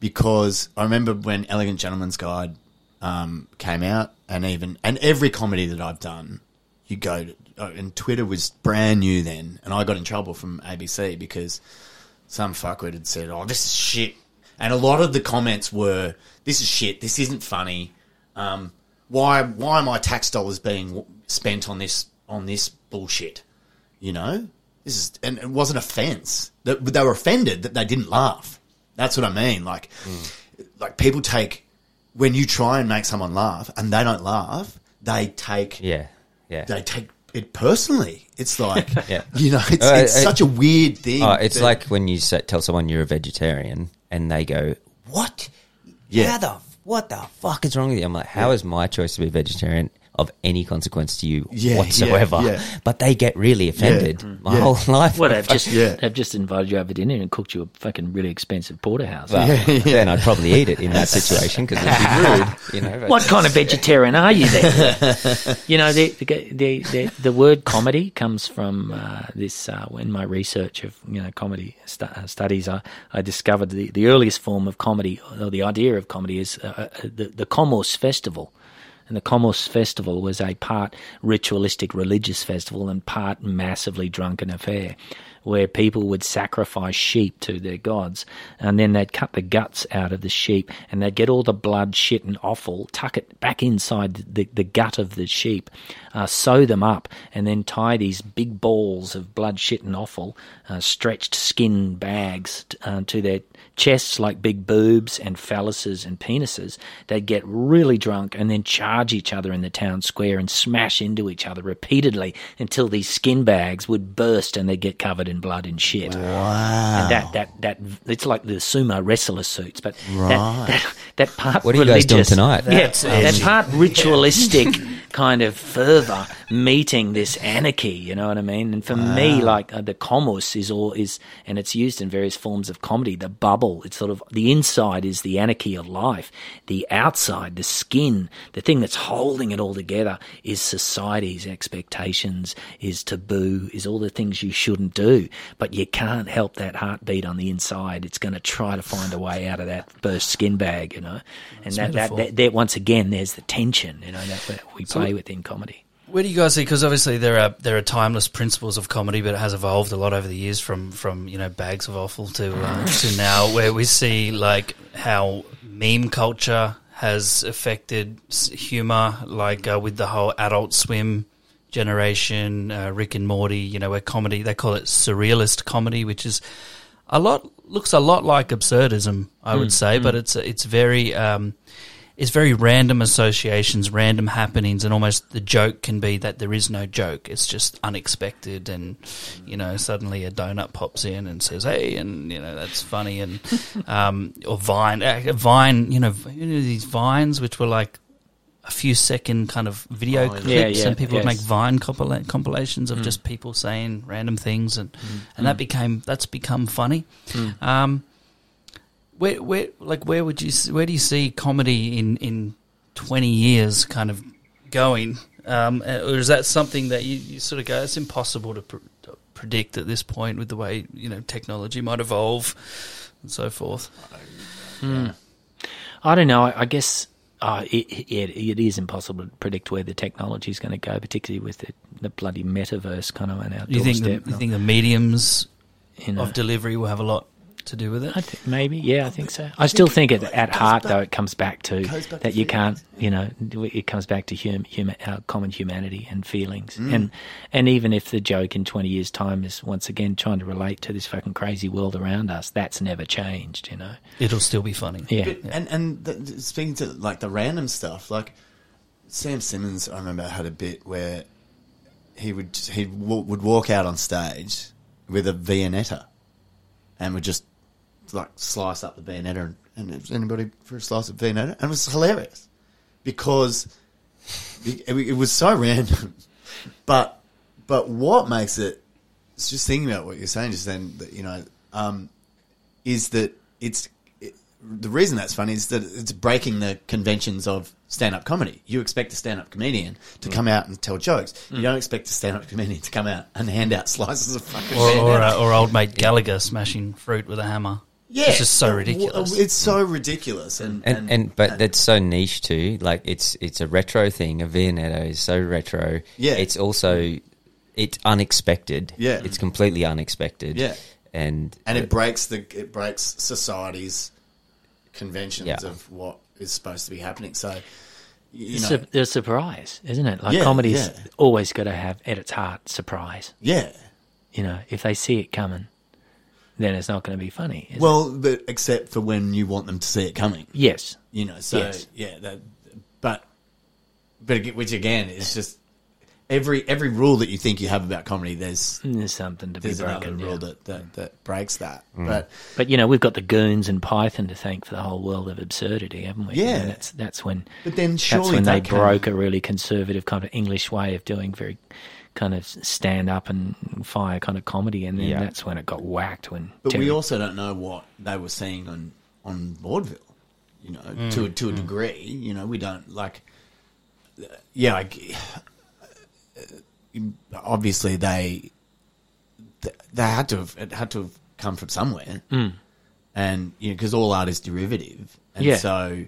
because I remember when Elegant Gentleman's Guide um, came out, and even and every comedy that I've done, you go to, oh, and Twitter was brand new then, and I got in trouble from ABC because some fuckwit had said, "Oh, this is shit," and a lot of the comments were, "This is shit. This isn't funny. Um, why? Why are my tax dollars being spent on this on this bullshit?" You know, this is and it wasn't offense. They, they were offended that they didn't laugh. That's what I mean. Like, like people take when you try and make someone laugh and they don't laugh, they take Yeah, yeah. they take it personally. It's like, Yeah. you know, it's, Uh, it's uh, such a weird thing. Oh, it's that- like when you say, tell someone you're a vegetarian and they go, "What? Yeah. How the what the fuck is wrong with you?" I'm like, "How is my choice to be vegetarian of any consequence to you Yeah, whatsoever?" yeah, yeah. But they get really offended. My Yeah. whole life. Well, they've just Yeah. they've just invited you over dinner and cooked you a fucking really expensive porterhouse. Well, then I'd probably eat it in that situation because it'd be rude, you know. What kind of vegetarian are you then? you know, the, the, the, the, the word comedy comes from uh, this, uh, in my research of, you know, comedy stu- uh, studies, I, I discovered the, the earliest form of comedy, or the idea of comedy is uh, uh, the, the Commerce Festival. And the Commerce Festival was a part ritualistic religious festival and part massively drunken affair where people would sacrifice sheep to their gods. And then they'd cut the guts out of the sheep and they'd get all the blood, shit, and offal, tuck it back inside the, the gut of the sheep, uh, sew them up, and then tie these big balls of blood, shit, and offal, uh, stretched skin bags uh, to their chests like big boobs and phalluses and penises. They'd get really drunk and then charge each other in the town square and smash into each other repeatedly until these skin bags would burst and they'd get covered in blood and shit. wow. And that, that, that, it's like the sumo wrestler suits, but that, that, that part What are you guys doing tonight? Yeah, That's that part ritualistic kind of fervor meeting this anarchy, you know what I mean? And for me, like uh, the commerce is all is, and it's used in various forms of comedy. The bubble, it's sort of the inside is the anarchy of life. The outside, the skin, the thing that's holding it all together is society's expectations, is taboo, is all the things you shouldn't do. But you can't help that heartbeat on the inside. It's going to try to find a way out of that burst skin bag, you know. And that, that, that, there, once again, there's the tension, you know, that, that we play with in comedy. Where do you guys see? Because obviously there are there are timeless principles of comedy, but it has evolved a lot over the years from from you know bags of offal to uh, to now, where we see like how meme culture has affected humor, like uh, with the whole Adult Swim generation, uh, Rick and Morty. You know, where comedy they call it surrealist comedy, which is a lot looks a lot like absurdism, I would say, but it's it's very um, it's very random associations, random happenings, and almost the joke can be that there is no joke. It's just unexpected, and you know, suddenly a donut pops in and says, "Hey," and you know that's funny, and um, or Vine, uh, Vine, you know, you know, these vines which were like a few second kind of video Oh, clips, Yeah, yeah, and people would make. Vine compila- compilations of just people saying random things, and and that became that's become funny. Um, where where like where would you where do you see comedy in in twenty years kind of going? Um, uh, or is that something that you, you sort of go? It's impossible to pr- to predict at this point with the way you know technology might evolve and so forth. I don't know. I, I guess uh, it, it, it is impossible to predict where the technology is going to go, particularly with the, the bloody metaverse kind of on our You think the, you think the mediums you know. of delivery will have a lot to do with it? I think maybe, yeah, I think so. I still think it, at heart, though, it comes back to that you can't, you know, it comes back to hum, human, our common humanity and feelings. Mm. And and even if the joke in 20 years' time is once again trying to relate to this fucking crazy world around us, that's never changed, you know? It'll still be funny. Yeah. But, and and the- speaking to like the random stuff, like Sam Simmons, I remember had a bit where he would he w- would walk out on stage with a Viennetta, and would just like slice up the Viennetta, and, and anybody for a slice of Viennetta, and it was hilarious because it, it was so random, but but what makes it? It's just thinking about what you're saying just then, that you know, um, is that it's it, the reason that's funny is that it's breaking the conventions of stand-up comedy. You expect a stand-up comedian to come out and tell jokes. You don't expect a stand-up comedian to come out and hand out slices of fucking Or, or, uh, or old mate Gallagher smashing fruit with a hammer. Yeah, it's just so Uh, ridiculous. It's so ridiculous, and And, and but that's so niche too. Like it's it's a retro thing. A Viennetta is so retro. Yeah. It's also it's unexpected. Yeah. It's completely unexpected. Yeah. And and it breaks the it breaks society's conventions Yeah. of what is supposed to be happening. So you It's a, a surprise, isn't it? Like Yeah, comedy's yeah. always got to have at its heart surprise. yeah. You know, if they see it coming, then it's not going to be funny. is it? Well, but except for when you want them to see it coming. yes, You know, so Yes. yeah, that, but but ag- which again is just every every rule that you think you have about comedy. There's mm, there's something to be there's another broken. rule yeah. that, that that breaks that. Mm. But But you know, we've got the goons and Python to thank for the whole world of absurdity, haven't we? Yeah. That's that's when but then that's surely when they that can- broke a really conservative kind of English way of doing very kind of stand up and fire kind of comedy, and then Yeah. that's when it got whacked. When But Terry- we also don't know what they were seeing on on vaudeville. You know, to a, to a degree. You know, we don't like. Yeah, like, uh, obviously they they had to have it had to have come from somewhere, and you know because all art is derivative, and Yeah. so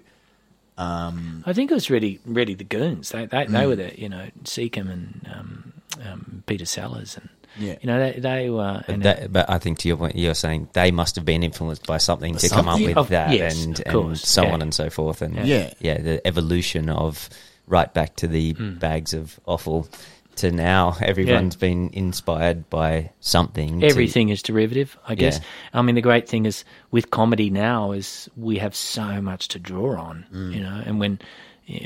um, I think it was really really the goons. They they, Mm. they were the you know Secombe and um, um, Peter Sellers and Yeah. you know they they were But, and that, but I think to your point, you're saying they must have been influenced by something to come up with Of- that, yes, and, and so yeah. on and so forth, and Yeah. yeah, the evolution of right back to the Hmm. bags of offal to now. Everyone's been inspired by something. to- everything is derivative i guess Yeah. i mean the great thing is with comedy now is we have so much to draw on Mm. you know and when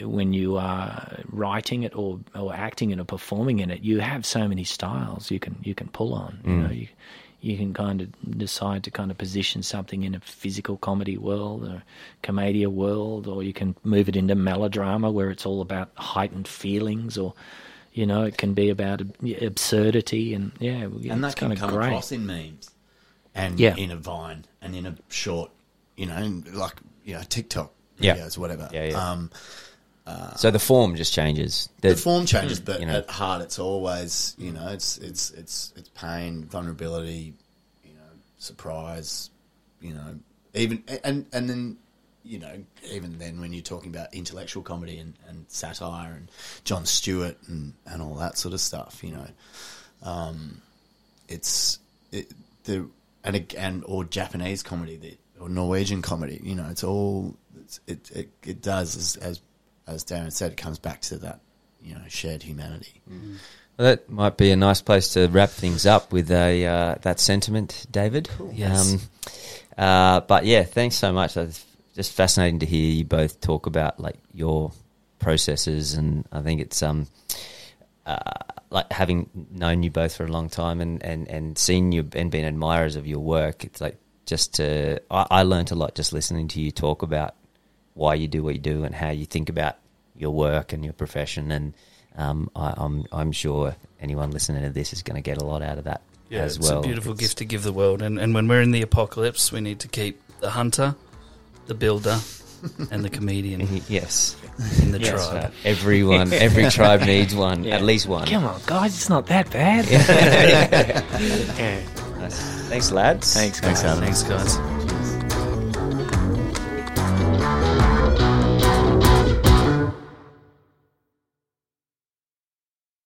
when you are writing it or or acting it or performing in it you have so many styles you can you can pull on you Mm. know you you can kind of decide to kind of position something in a physical comedy world or commedia world or you can move it into melodrama where it's all about heightened feelings or you know it can be about absurdity and yeah and that it's can kind of come great. across in memes and Yeah. in a vine and in a short, you know, like you know TikTok Yeah. videos, whatever. Yeah, yeah. Um, So the form just changes. the form changes, but you know. at heart, it's always you know, it's it's it's it's pain, vulnerability, you know, surprise, you know, even and and then you know, even then when you're talking about intellectual comedy and, and satire and Jon Stewart and and all that sort of stuff, you know, um, it's it, the and ag- and or Japanese comedy that or Norwegian comedy, you know, it's all it's, it, it it does as as as Darren said, it comes back to that you know shared humanity. Well, that might be a nice place to wrap things up with a uh, that sentiment, David. Yes. Um, uh, but yeah, thanks so much. It's just fascinating to hear you both talk about like your processes, and I think it's um uh, like having known you both for a long time and and and seen you and been admirers of your work. It's like just to I, I learned a lot just listening to you talk about why you do what you do and how you think about your work and your profession. And um, I, I'm I'm sure anyone listening to this is going to get a lot out of that Yeah, as it's well. a beautiful It's- gift to give the world. And, and when we're in the apocalypse, we need to keep the hunter, the builder, and the comedian yes. in the Yes, tribe. Everyone, every tribe needs one, Yeah. at least one. Come on, guys, it's not that bad. Nice. Thanks, lads. Thanks, Thanks, guys. Adam. Thanks, guys.